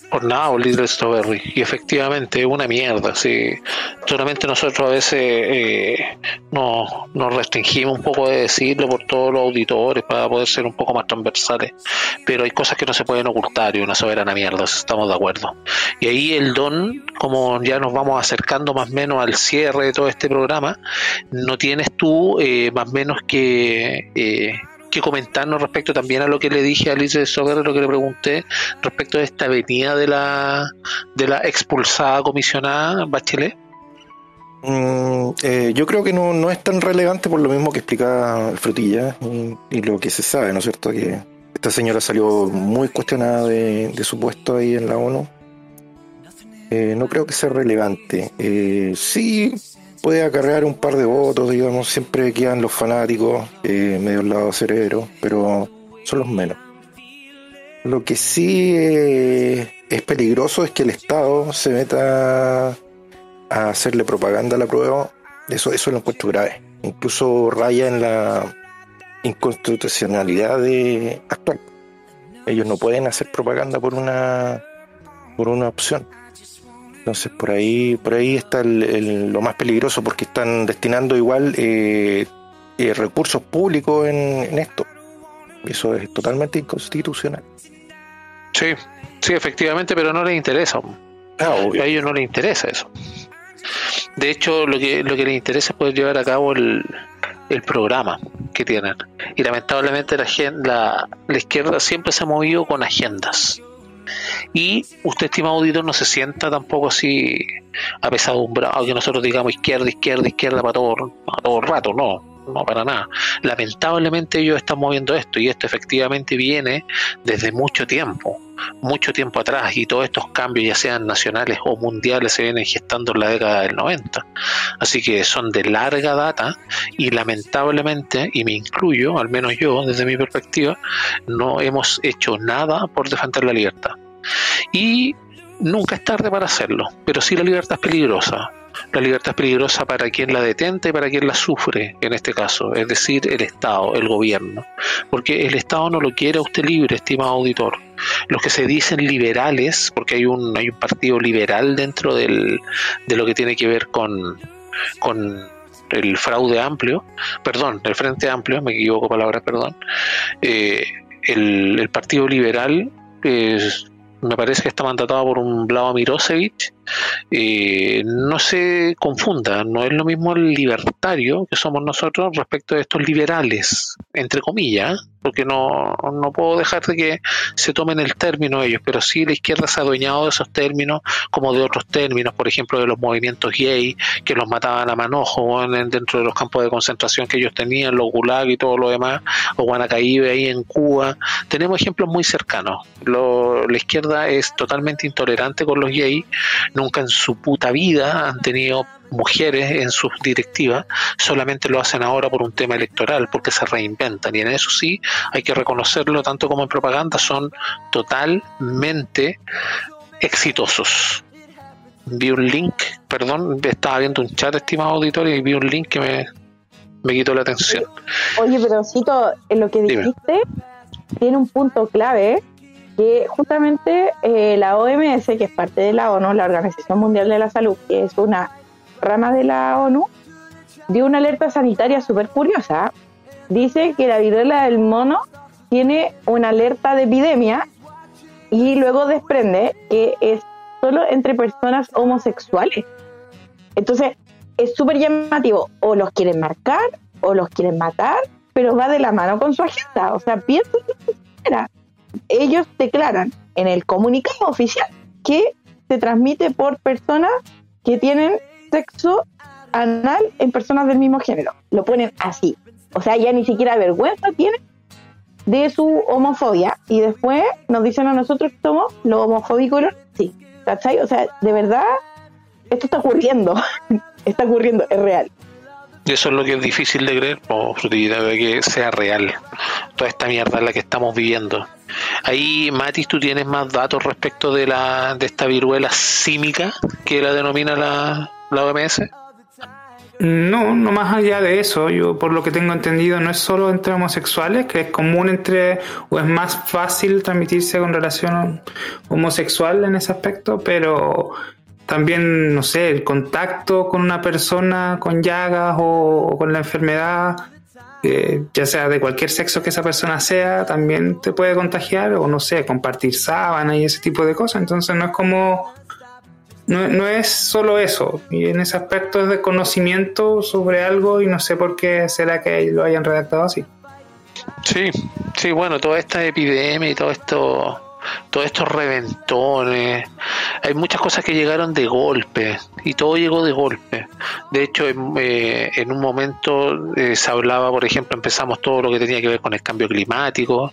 [SPEAKER 2] Por nada, un Little Strawberry. Y efectivamente una mierda. Sí. Solamente nosotros a veces eh, nos, restringimos un poco de decirlo por todos los auditores para poder ser un poco más transversales. Pero hay cosas que no se pueden ocultar y una soberana mierda, estamos de acuerdo. Y ahí el don, como ya nos vamos acercando más o menos al cierre de todo este programa, no tienes tú eh, más o menos que eh, que comentarnos respecto también a lo que le dije a Alice Sogar, lo que le pregunté respecto de esta venida de la, de la expulsada comisionada Bachelet.
[SPEAKER 6] Mm, eh, yo creo que no, no, es tan relevante por lo mismo que explica Frutilla y, y, lo que se sabe, ¿no es cierto? Que esta señora salió muy cuestionada de, de su puesto ahí en la ONU. Eh, no creo que sea relevante. Eh, sí, puede acarrear un par de votos, digamos, siempre quedan los fanáticos, eh, medio al lado cerebro, pero son los menos. Lo que sí eh, es peligroso es que el Estado se meta a hacerle propaganda a la prueba, eso, eso lo encuentro grave. Incluso raya en la inconstitucionalidad de actual. Ellos no pueden hacer propaganda por una por una opción. Entonces por ahí, por ahí está el, el, lo más peligroso porque están destinando igual eh, eh, recursos públicos en, en, esto. Eso es totalmente inconstitucional.
[SPEAKER 2] Sí, sí, efectivamente, pero no les interesa.
[SPEAKER 6] Ah,
[SPEAKER 2] a ellos no les interesa eso. De hecho, lo que lo que les interesa es poder llevar a cabo el, el programa que tienen. Y lamentablemente la, la, la izquierda siempre se ha movido con agendas y usted, estimado auditor, no se sienta tampoco así apesadumbrado, que nosotros digamos izquierda, izquierda, izquierda para todo, para todo rato, no, no para nada. Lamentablemente ellos están moviendo esto y esto efectivamente viene desde mucho tiempo, mucho tiempo atrás y todos estos cambios, ya sean nacionales o mundiales, se vienen gestando en la década del 90. Así que son de larga data y lamentablemente, y me incluyo, al menos yo, desde mi perspectiva, no hemos hecho nada por defender la libertad. Y nunca es tarde para hacerlo, pero sí la libertad es peligrosa. La libertad es peligrosa para quien la detenta y para quien la sufre, en este caso, es decir, el Estado, el gobierno. Porque el Estado no lo quiere a usted libre, estimado auditor. Los que se dicen liberales, porque hay un, hay un partido liberal dentro del, de lo que tiene que ver con, con el fraude amplio, perdón, el Frente Amplio, me equivoco palabras, perdón, eh, el, Partido Liberal me parece que está mandatado por un Blava Mirosevic, eh, no se confunda, no es lo mismo el libertario que somos nosotros respecto de estos liberales, entre comillas, porque no, no puedo dejar de que se tomen el término ellos, pero sí la izquierda se ha adueñado de esos términos como de otros términos, por ejemplo de los movimientos gay, que los mataban a manojo dentro de los campos de concentración que ellos tenían, los gulag y todo lo demás, o Guanacaíbe ahí en Cuba. Tenemos ejemplos muy cercanos. Lo, la izquierda es totalmente intolerante con los gays, nunca en su puta vida han tenido mujeres en sus directivas, solamente lo hacen ahora por un tema electoral, porque se reinventan. Y en eso sí hay que reconocerlo, tanto como en propaganda, son totalmente exitosos. Vi un link, perdón, estaba viendo un chat, estimado auditorio, y vi un link que me, me quitó la atención.
[SPEAKER 3] Oye, pero Cito, en lo que dijiste, Dime. tiene un punto clave que justamente eh, la OMS, que es parte de la ONU, la Organización Mundial de la Salud, que es una rama de la ONU, dio una alerta sanitaria súper curiosa. Dice que la viruela del mono tiene una alerta de epidemia y luego desprende que es solo entre personas homosexuales. Entonces, es súper llamativo. O los quieren marcar o los quieren matar, pero va de la mano con su agenda. O sea, piensa ellos declaran en el comunicado oficial que se transmite por personas que tienen sexo anal en personas del mismo género. Lo ponen así. O sea, ya ni siquiera vergüenza tienen de su homofobia. Y después nos dicen a nosotros que somos los homofóbicos. Sí, ¿cachai? O sea, de verdad, esto está ocurriendo. está ocurriendo, es real.
[SPEAKER 2] Eso es lo que es difícil de creer, o de que sea real. Toda esta mierda en la que estamos viviendo. Ahí, Matis, ¿tú tienes más datos respecto de la de esta viruela símica que la denomina la, la OMS?
[SPEAKER 4] No, no más allá de eso, yo por lo que tengo entendido no es solo entre homosexuales, que es común entre, o es más fácil transmitirse con relación homosexual en ese aspecto, pero también, no sé, el contacto con una persona con llagas o, con la enfermedad, ya sea de cualquier sexo que esa persona sea, también te puede contagiar, o no sé, compartir sábana y ese tipo de cosas, entonces no es como no, no, es solo eso, y en ese aspecto es de conocimiento sobre algo y no sé por qué será que lo hayan redactado así.
[SPEAKER 2] Sí, sí, bueno, toda esta epidemia y todo esto todos estos reventones, hay muchas cosas que llegaron de golpe y todo llegó de golpe. De hecho, en, eh, un momento eh, se hablaba, por ejemplo, empezamos todo lo que tenía que ver con el cambio climático.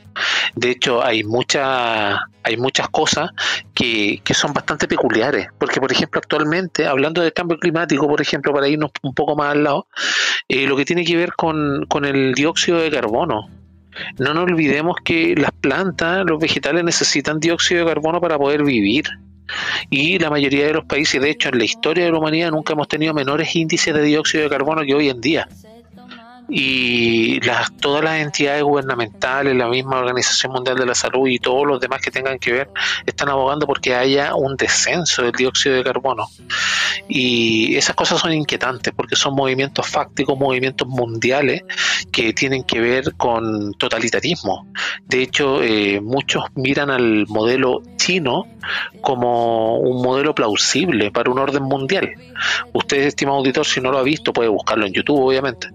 [SPEAKER 2] De hecho, hay muchas hay muchas cosas que, que son bastante peculiares, porque por ejemplo actualmente, hablando del cambio climático, por ejemplo, para irnos un poco más al lado, eh, lo que tiene que ver con, con el dióxido de carbono. No nos olvidemos que las plantas, los vegetales necesitan dióxido de carbono para poder vivir. Y la mayoría de los países, de hecho, en la historia de la humanidad nunca hemos tenido menores índices de dióxido de carbono que hoy en día y las, todas las entidades gubernamentales, la misma Organización Mundial de la Salud y todos los demás que tengan que ver están abogando porque haya un descenso del dióxido de carbono. Y esas cosas son inquietantes porque son movimientos fácticos, movimientos mundiales que tienen que ver con totalitarismo. De hecho, eh, muchos miran al modelo chino como un modelo plausible para un orden mundial. Usted, estimado auditor, si no lo ha visto, puede buscarlo en YouTube, obviamente.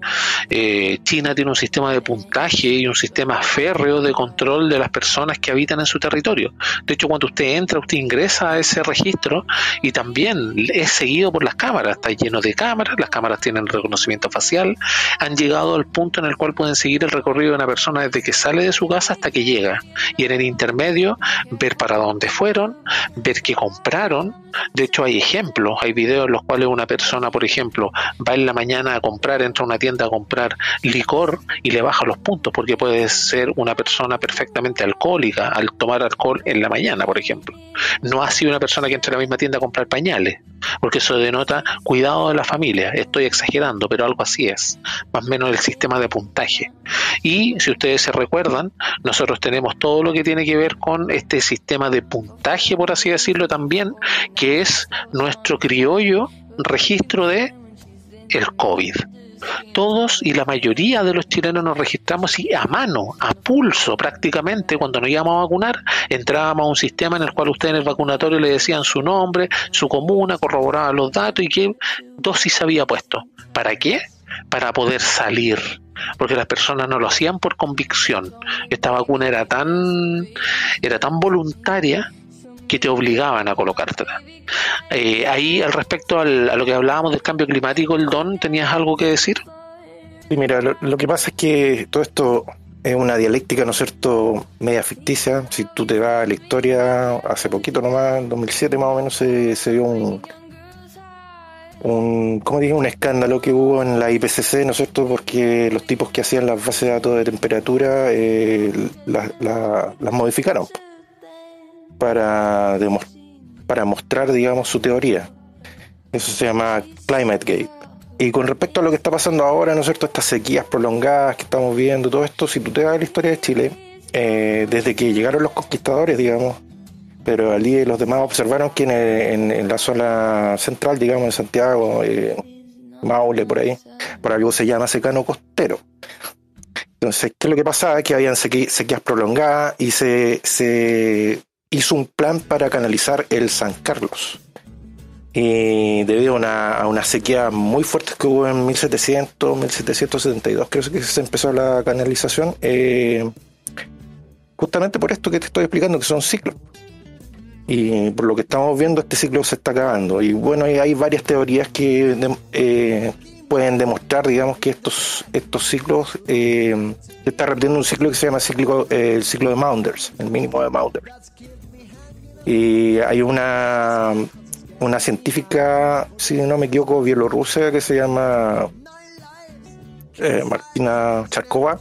[SPEAKER 2] Eh, China tiene un sistema de puntaje y un sistema férreo de control de las personas que habitan en su territorio. De hecho, cuando usted entra, usted ingresa a ese registro y también es seguido por las cámaras. Está lleno de cámaras, las cámaras tienen reconocimiento facial, han llegado al punto en el cual pueden seguir el recorrido de una persona desde que sale de su casa hasta que llega. Y en el intermedio, ver para dónde fueron, ver qué compraron. De hecho, hay ejemplos, hay videos en los cuales una persona, por ejemplo, va en la mañana a comprar, entra a una tienda a comprar licor y le baja los puntos, porque puede ser una persona perfectamente alcohólica al tomar alcohol en la mañana, por ejemplo. No sido una persona que entra a la misma tienda a comprar pañales, porque eso denota cuidado de la familia. Estoy exagerando, pero algo así es, más o menos el sistema de puntaje. Y si ustedes se recuerdan, nosotros tenemos todo lo que tiene que ver con este sistema de puntaje, por así decirlo también, que es nuestro criollo registro de el COVID. Todos y la mayoría de los chilenos nos registramos y a mano, a pulso prácticamente, cuando nos íbamos a vacunar, entrábamos a un sistema en el cual ustedes en el vacunatorio le decían su nombre, su comuna, corroboraban los datos y qué dosis había puesto. ¿Para qué? Para poder salir porque las personas no lo hacían por convicción. Esta vacuna era tan era tan voluntaria que te obligaban a colocártela. Eh, ahí, al respecto a lo que hablábamos del cambio climático, el Don, ¿tenías algo que decir?
[SPEAKER 6] Sí, mira, lo, que pasa es que todo esto es una dialéctica, ¿no es cierto?, media ficticia. Si tú te vas a la historia, hace poquito nomás, en 2007 más o menos, se, se dio un, un, ¿cómo dije? un escándalo que hubo en la IPCC, ¿no es cierto? Porque los tipos que hacían las bases de datos de temperatura eh, las modificaron para, para mostrar, digamos, su teoría. Eso se llama Climate Gate. Y con respecto a lo que está pasando ahora, ¿no es cierto? Estas sequías prolongadas que estamos viendo, todo esto, si tú te vas a la historia de Chile, eh, desde que llegaron los conquistadores, digamos, pero allí los demás observaron que en, la zona central, digamos, de Santiago, eh, Maule, por ahí, por algo se llama secano costero. Entonces, ¿qué es lo que pasaba? Que habían sequías prolongadas y se hizo un plan para canalizar el San Carlos. Y debido a una, sequía muy fuerte que hubo en 1700, 1772, creo que se empezó la canalización, eh, justamente por esto que te estoy explicando, que son ciclos. Y por lo que estamos viendo, este ciclo se está acabando. Y bueno, hay varias teorías que eh, pueden demostrar, digamos, que estos, estos ciclos, eh, se está repitiendo un ciclo que se llama ciclo, el ciclo de Maunders, el mínimo de Maunders. Y hay una, una científica, si no me equivoco, bielorrusa que se llama eh, Martina Charkova.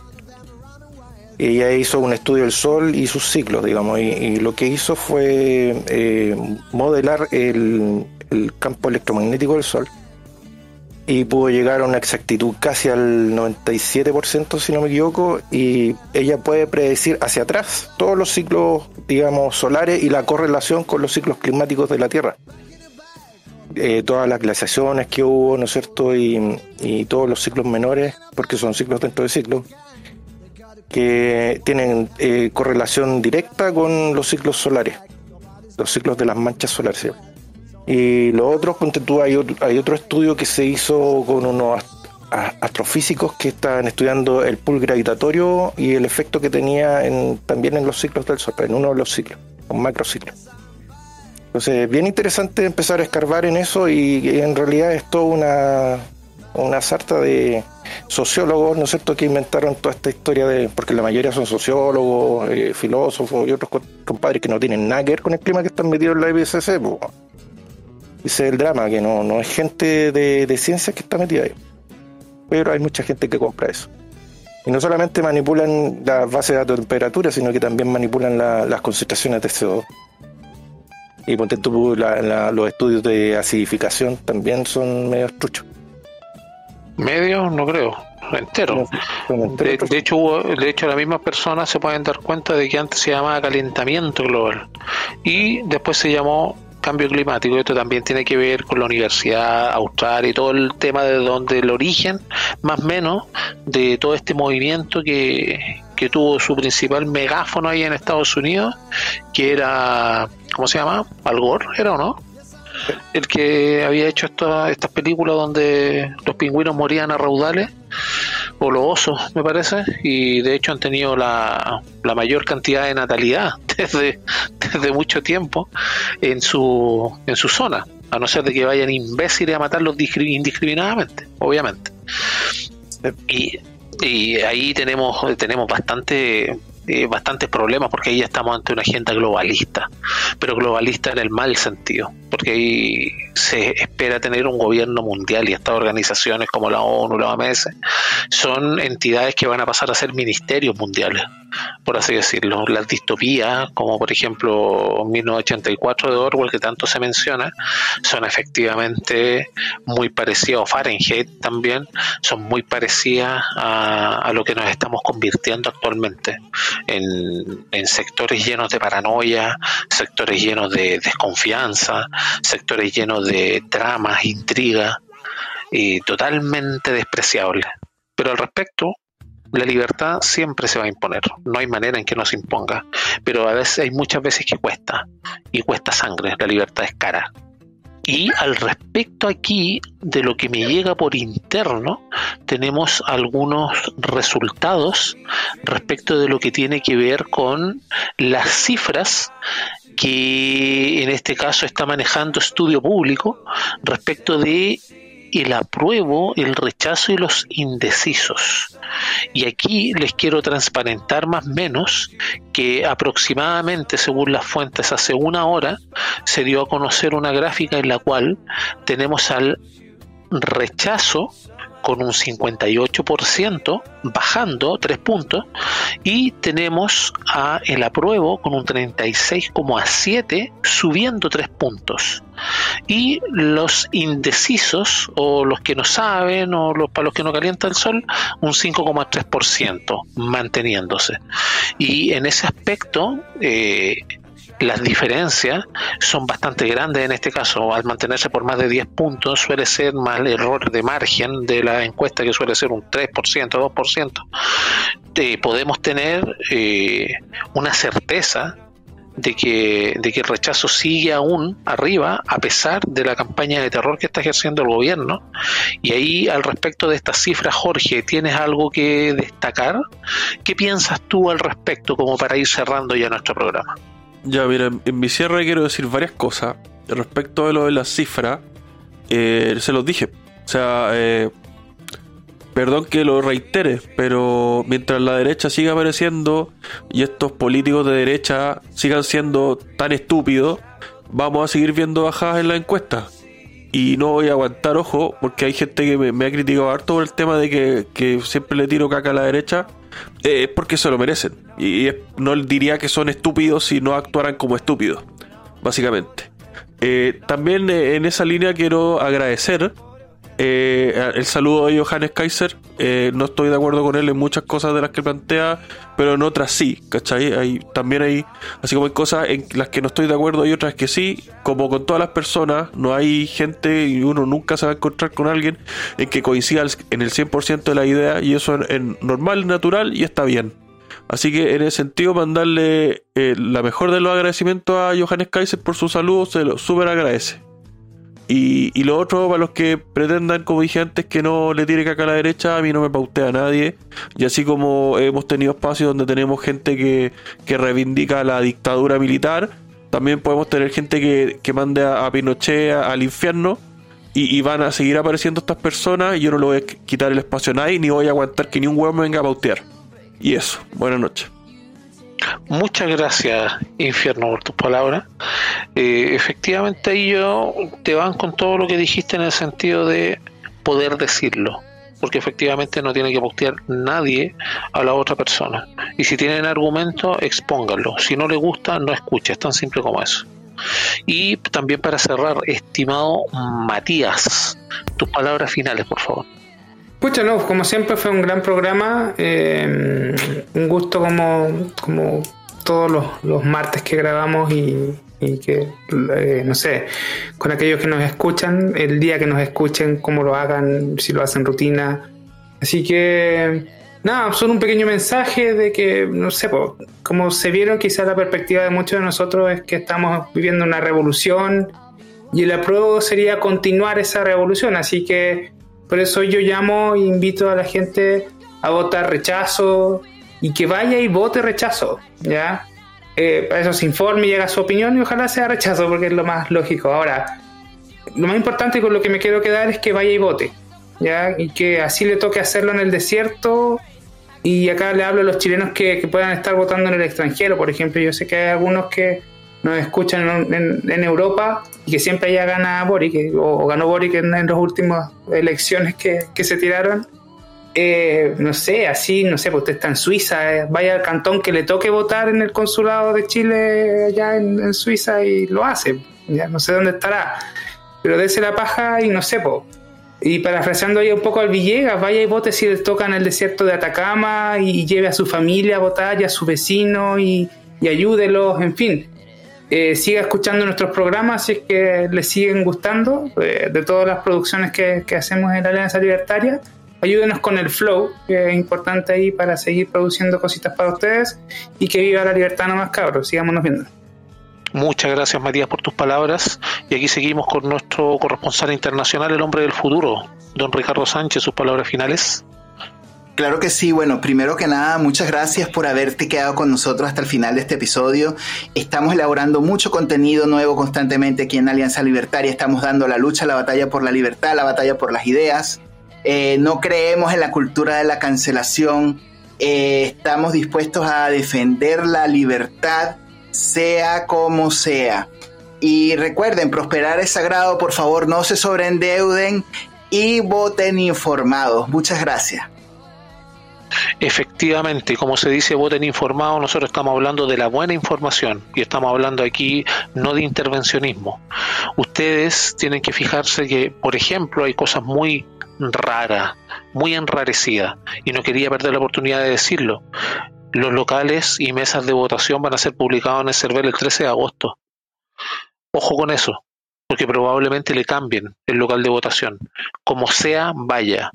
[SPEAKER 6] Ella hizo un estudio del Sol y sus ciclos, digamos, y, lo que hizo fue eh, modelar el, campo electromagnético del Sol y pudo llegar a una exactitud casi al 97%, si no me equivoco, y ella puede predecir hacia atrás todos los ciclos, digamos, solares y la correlación con los ciclos climáticos de la Tierra. Eh, todas las glaciaciones que hubo, ¿no es cierto? Y, y todos los ciclos menores, porque son ciclos dentro de ciclos, que tienen eh, correlación directa con los ciclos solares, los ciclos de las manchas solares. ¿sí? Y los otros, hay otro, hay otro estudio que se hizo con unos astrofísicos que están estudiando el pool gravitatorio y el efecto que tenía en, también en los ciclos del Sol, en uno de los ciclos, un macrociclo. Entonces, bien interesante empezar a escarbar en eso y, en realidad es toda una, una sarta de sociólogos, ¿no es cierto?, que inventaron toda esta historia de, porque la mayoría son sociólogos, eh, filósofos y otros co- compadres que no tienen nada que ver con el clima que están metidos en la IPCC, po. Ese es el drama, que no, no es gente de, de ciencias que está metida ahí. Pero hay mucha gente que compra eso. Y no solamente manipulan las bases de datos de temperatura, sino que también manipulan la- las concentraciones de CO2. Y la- la- los estudios de acidificación también son medio truchos.
[SPEAKER 2] Medio, no creo, entero.
[SPEAKER 6] Son enteros
[SPEAKER 2] De, hecho, de hecho, las mismas personas se pueden dar cuenta de que antes se llamaba calentamiento global y después se llamó cambio climático. Esto también tiene que ver con la Universidad Austral y todo el tema de donde el origen, más o menos, de todo este movimiento que, que tuvo su principal megáfono ahí en Estados Unidos, que era, ¿cómo se llama? Al Gore, ¿era o no? El que había hecho esta- estas películas donde los pingüinos morían a raudales o los osos, me parece, y de hecho han tenido la, la mayor cantidad de natalidad desde, desde mucho tiempo en su, en su zona, a no ser de que vayan imbéciles a matarlos discri- indiscriminadamente, obviamente. Y, y ahí tenemos, tenemos bastante bastantes problemas porque ahí ya estamos ante una agenda globalista, pero globalista en el mal sentido, porque ahí se espera tener un gobierno mundial y estas organizaciones como la ONU, la OMS, son entidades que van a pasar a ser ministerios mundiales, por así decirlo. Las distopías, como por ejemplo 1984 de Orwell, que tanto se menciona, son efectivamente muy parecidas, o Fahrenheit también, son muy parecidas a lo que nos estamos convirtiendo actualmente, en, sectores llenos de paranoia, sectores llenos de desconfianza, sectores llenos de tramas, intrigas, y totalmente despreciables. Pero al respecto, la libertad siempre se va a imponer, no hay manera en que no se imponga, pero a veces hay muchas veces que cuesta, y cuesta sangre, la libertad es cara. Y al respecto aquí de lo que me llega por interno, tenemos algunos resultados respecto de lo que tiene que ver con las cifras que en este caso está manejando estudio público respecto de el apruebo, el rechazo y los indecisos. Y aquí les quiero transparentar más o menos que aproximadamente, según las fuentes, hace una hora se dio a conocer una gráfica en la cual tenemos al rechazo con un 58%, bajando 3 puntos, y tenemos a el apruebo con un 36,7, subiendo 3 puntos. Y los indecisos, o los que no saben, o los para los que no calienta el sol, un 5,3%, manteniéndose. Y en ese aspecto, eh, las diferencias son bastante grandes en este caso. Al mantenerse por más de 10 puntos suele ser más el error de margen de la encuesta que suele ser un 3%, 2%. Eh, podemos tener eh, una certeza de que, de que el rechazo sigue aún arriba a pesar de la campaña de terror que está ejerciendo el gobierno. Y ahí al respecto de estas cifras, Jorge, ¿tienes algo que destacar? ¿Qué piensas tú al respecto como para ir cerrando ya nuestro programa?
[SPEAKER 1] Ya, mira, en- mi cierre quiero decir varias cosas. Respecto de lo de las cifras, eh, se los dije. O sea, eh, perdón que lo reitere, pero mientras la derecha siga apareciendo y estos políticos de derecha sigan siendo tan estúpidos, vamos a seguir viendo bajadas en la encuesta. Y no voy a aguantar ojo, porque hay gente que me, me ha criticado harto por el tema de que, que siempre le tiro caca a la derecha. Eh, es porque se lo merecen. Y no diría que son estúpidos si no actuaran como estúpidos, básicamente. Eh, también eh, en esa línea quiero agradecer eh, el saludo de Johannes Kaiser. Eh, no estoy de acuerdo con él en muchas cosas de las que plantea, pero en otras sí, ¿cachai? Hay, también hay, así como hay cosas en las que no estoy de acuerdo y otras que sí, como con todas las personas, no hay gente y uno nunca se va a encontrar con alguien en que coincida en el 100% de la idea y eso es normal, natural y está bien. Así que en ese sentido, mandarle eh, la mejor de los agradecimientos a Johannes Kaiser por su saludo, se lo súper agradece. Y, lo otro, para los que pretendan, como dije antes, que no le tire caca a la derecha, a mí no me pautea a nadie. Y así como hemos tenido espacios donde tenemos gente que, reivindica la dictadura militar, también podemos tener gente que, mande a, Pinochet al infierno. Y, van a seguir apareciendo estas personas. Y yo no le voy a quitar el espacio a nadie, ni voy a aguantar que ni un huevo me venga a pautear. Y eso, buenas noches.
[SPEAKER 2] Muchas gracias, Infierno, por tus palabras. Eh, efectivamente, ellos te van con todo lo que dijiste en el sentido de poder decirlo, porque efectivamente no tiene que postear nadie a la otra persona. Y si tienen argumento, expónganlo. Si no le gusta, no escuche, es tan simple como eso. Y también para cerrar, estimado Matías, tus palabras finales, por favor.
[SPEAKER 4] Pucha, no, como siempre fue un gran programa, eh, un gusto como, como todos los, martes que grabamos y, que, eh, no sé, con aquellos que nos escuchan, el día que nos escuchen, cómo lo hagan, si lo hacen rutina. Así que, nada, solo un pequeño mensaje de que, no sé, como se vieron, quizás la perspectiva de muchos de nosotros es que estamos viviendo una revolución y el apruebo sería continuar esa revolución. Así que por eso yo llamo e invito a la gente a votar rechazo y que vaya y vote rechazo, ¿ya? Eh, para eso se informe y haga su opinión y ojalá sea rechazo porque es lo más lógico. Ahora, lo más importante con lo que me quiero quedar es que vaya y vote, ¿ya? Y que así le toque hacerlo en el desierto y acá le hablo a los chilenos que, puedan estar votando en el extranjero, por ejemplo, yo sé que hay algunos que nos escuchan en, Europa y que siempre ya gana Boric, o, ganó Boric en, las últimas elecciones que, se tiraron. Eh, no sé, así, no sé, pues usted está en Suiza, eh, vaya al cantón que le toque votar en el consulado de Chile allá en, Suiza y lo hace, ya no sé dónde estará, pero dése la paja y no sé, pues. Y parafraseando ahí un poco al Villegas, vaya y vote si le toca en el desierto de Atacama y, lleve a su familia a votar y a su vecino y, y ayúdelos, en fin eh, siga escuchando nuestros programas si es que les siguen gustando eh, de todas las producciones que, hacemos en la Alianza Libertaria. Ayúdenos con el flow, que es importante ahí para seguir produciendo cositas para ustedes y que viva la libertad no más cabros. Sigámonos viendo.
[SPEAKER 2] Muchas gracias Matías por tus palabras y aquí seguimos con nuestro corresponsal internacional, el hombre del futuro, don Ricardo Sánchez, sus palabras finales.
[SPEAKER 5] Claro que sí, bueno, primero que nada, muchas gracias por haberte quedado con nosotros hasta el final de este episodio. Estamos elaborando mucho contenido nuevo constantemente aquí en Alianza Libertaria, estamos dando la lucha, la batalla por la libertad, la batalla por las ideas. Eh, no creemos en la cultura de la cancelación, eh, estamos dispuestos a defender la libertad, sea como sea. Y recuerden, prosperar es sagrado, por favor no se sobreendeuden y voten informados. Muchas gracias.
[SPEAKER 2] Efectivamente, como se dice, voten informados, nosotros estamos hablando de la buena información y estamos hablando aquí no de intervencionismo. Ustedes tienen que fijarse que, por ejemplo, hay cosas muy raras, muy enrarecidas, y no quería perder la oportunidad de decirlo. Los locales y mesas de votación van a ser publicados en el server el 13 de agosto. Ojo con eso, porque probablemente le cambien el local de votación. Como sea, vaya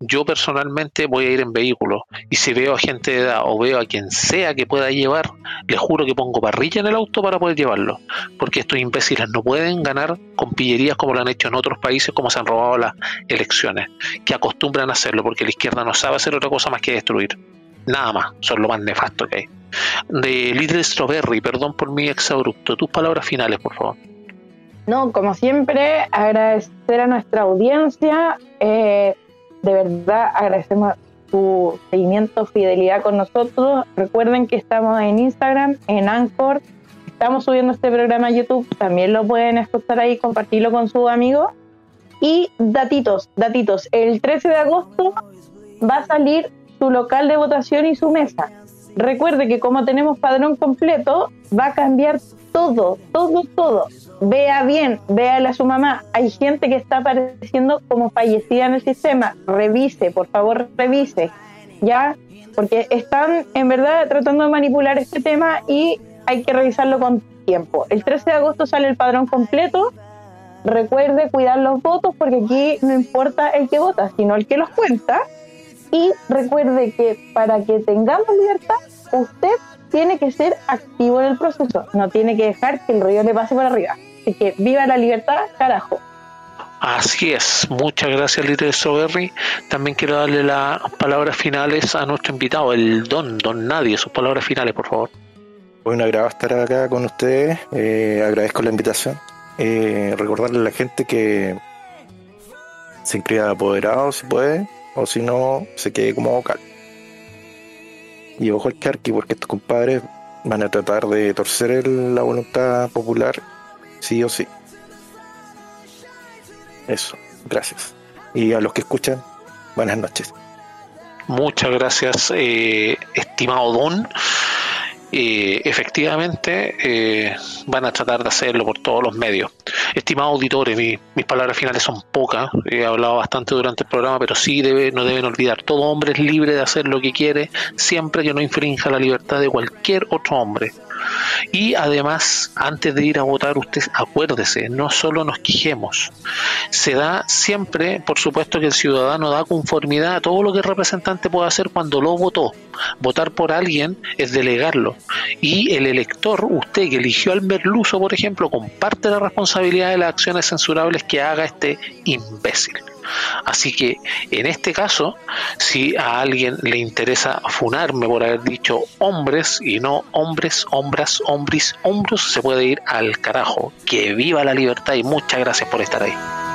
[SPEAKER 2] yo personalmente voy a ir en vehículo y si veo a gente de edad o veo a quien sea que pueda llevar, les juro que pongo parrilla en el auto para poder llevarlo, porque estos imbéciles no pueden ganar con pillerías como lo han hecho en otros países como se han robado las elecciones, que acostumbran a hacerlo porque la izquierda no sabe hacer otra cosa más que destruir. Nada más, son lo más nefasto que hay. De Little Strawberry, perdón por mi exabrupto, tus palabras finales, por favor.
[SPEAKER 3] No, como siempre, agradecer a nuestra audiencia. Eh, de verdad agradecemos su seguimiento, fidelidad con nosotros. Recuerden que estamos en Instagram, en Anchor. Estamos subiendo este programa a YouTube. También lo pueden escuchar ahí, compartirlo con sus amigos. Y datitos, datitos. El 13 de agosto va a salir su local de votación y su mesa. Recuerde que como tenemos padrón completo, va a cambiar todo, todo, todo. Vea bien, véale a su mamá. Hay gente que está apareciendo como fallecida en el sistema. Revise, por favor, revise. ¿Ya? Porque están en verdad tratando de manipular este tema y hay que revisarlo con tiempo. El 13 de agosto sale el padrón completo. Recuerde cuidar los votos porque aquí no importa el que vota, sino el que los cuenta. Y recuerde que para que tengamos libertad, usted tiene que ser activo en el proceso, no tiene que dejar que el río le pase por arriba. Así que viva la libertad, carajo.
[SPEAKER 2] Así es, muchas gracias líder Soberri. También quiero darle las palabras finales a nuestro invitado, el Don, Don Nadie, sus palabras finales, por favor.
[SPEAKER 6] Fue un agrado estar acá con ustedes, eh, agradezco la invitación. Eh, recordarle a la gente que se inscriba apoderado si puede, o si no, se quede como vocal. Y ojo al charqui, porque estos compadres van a tratar de torcer el- la voluntad popular, sí o sí. Eso, gracias. Y a los que escuchan, buenas noches.
[SPEAKER 2] Muchas gracias, eh, estimado Don. Eh, efectivamente, eh, van a tratar de hacerlo por todos los medios. Estimados auditores, mi- mis palabras finales son pocas. He hablado bastante durante el programa, pero sí debe, no deben olvidar: todo hombre es libre de hacer lo que quiere, siempre que no infrinja la libertad de cualquier otro hombre. Y además, antes de ir a votar, usted acuérdese, no solo nos quejemos, se da siempre, por supuesto, que el ciudadano da conformidad a todo lo que el representante puede hacer cuando lo votó. Votar por alguien es delegarlo. Y el elector, usted que eligió al merluzo, por ejemplo, comparte la responsabilidad de las acciones censurables que haga este imbécil. Así que en este caso, si a alguien le interesa funarme por haber dicho hombres y no hombres, hombras, hombris, hombros, se puede ir al carajo. Que viva la libertad y muchas gracias por estar ahí.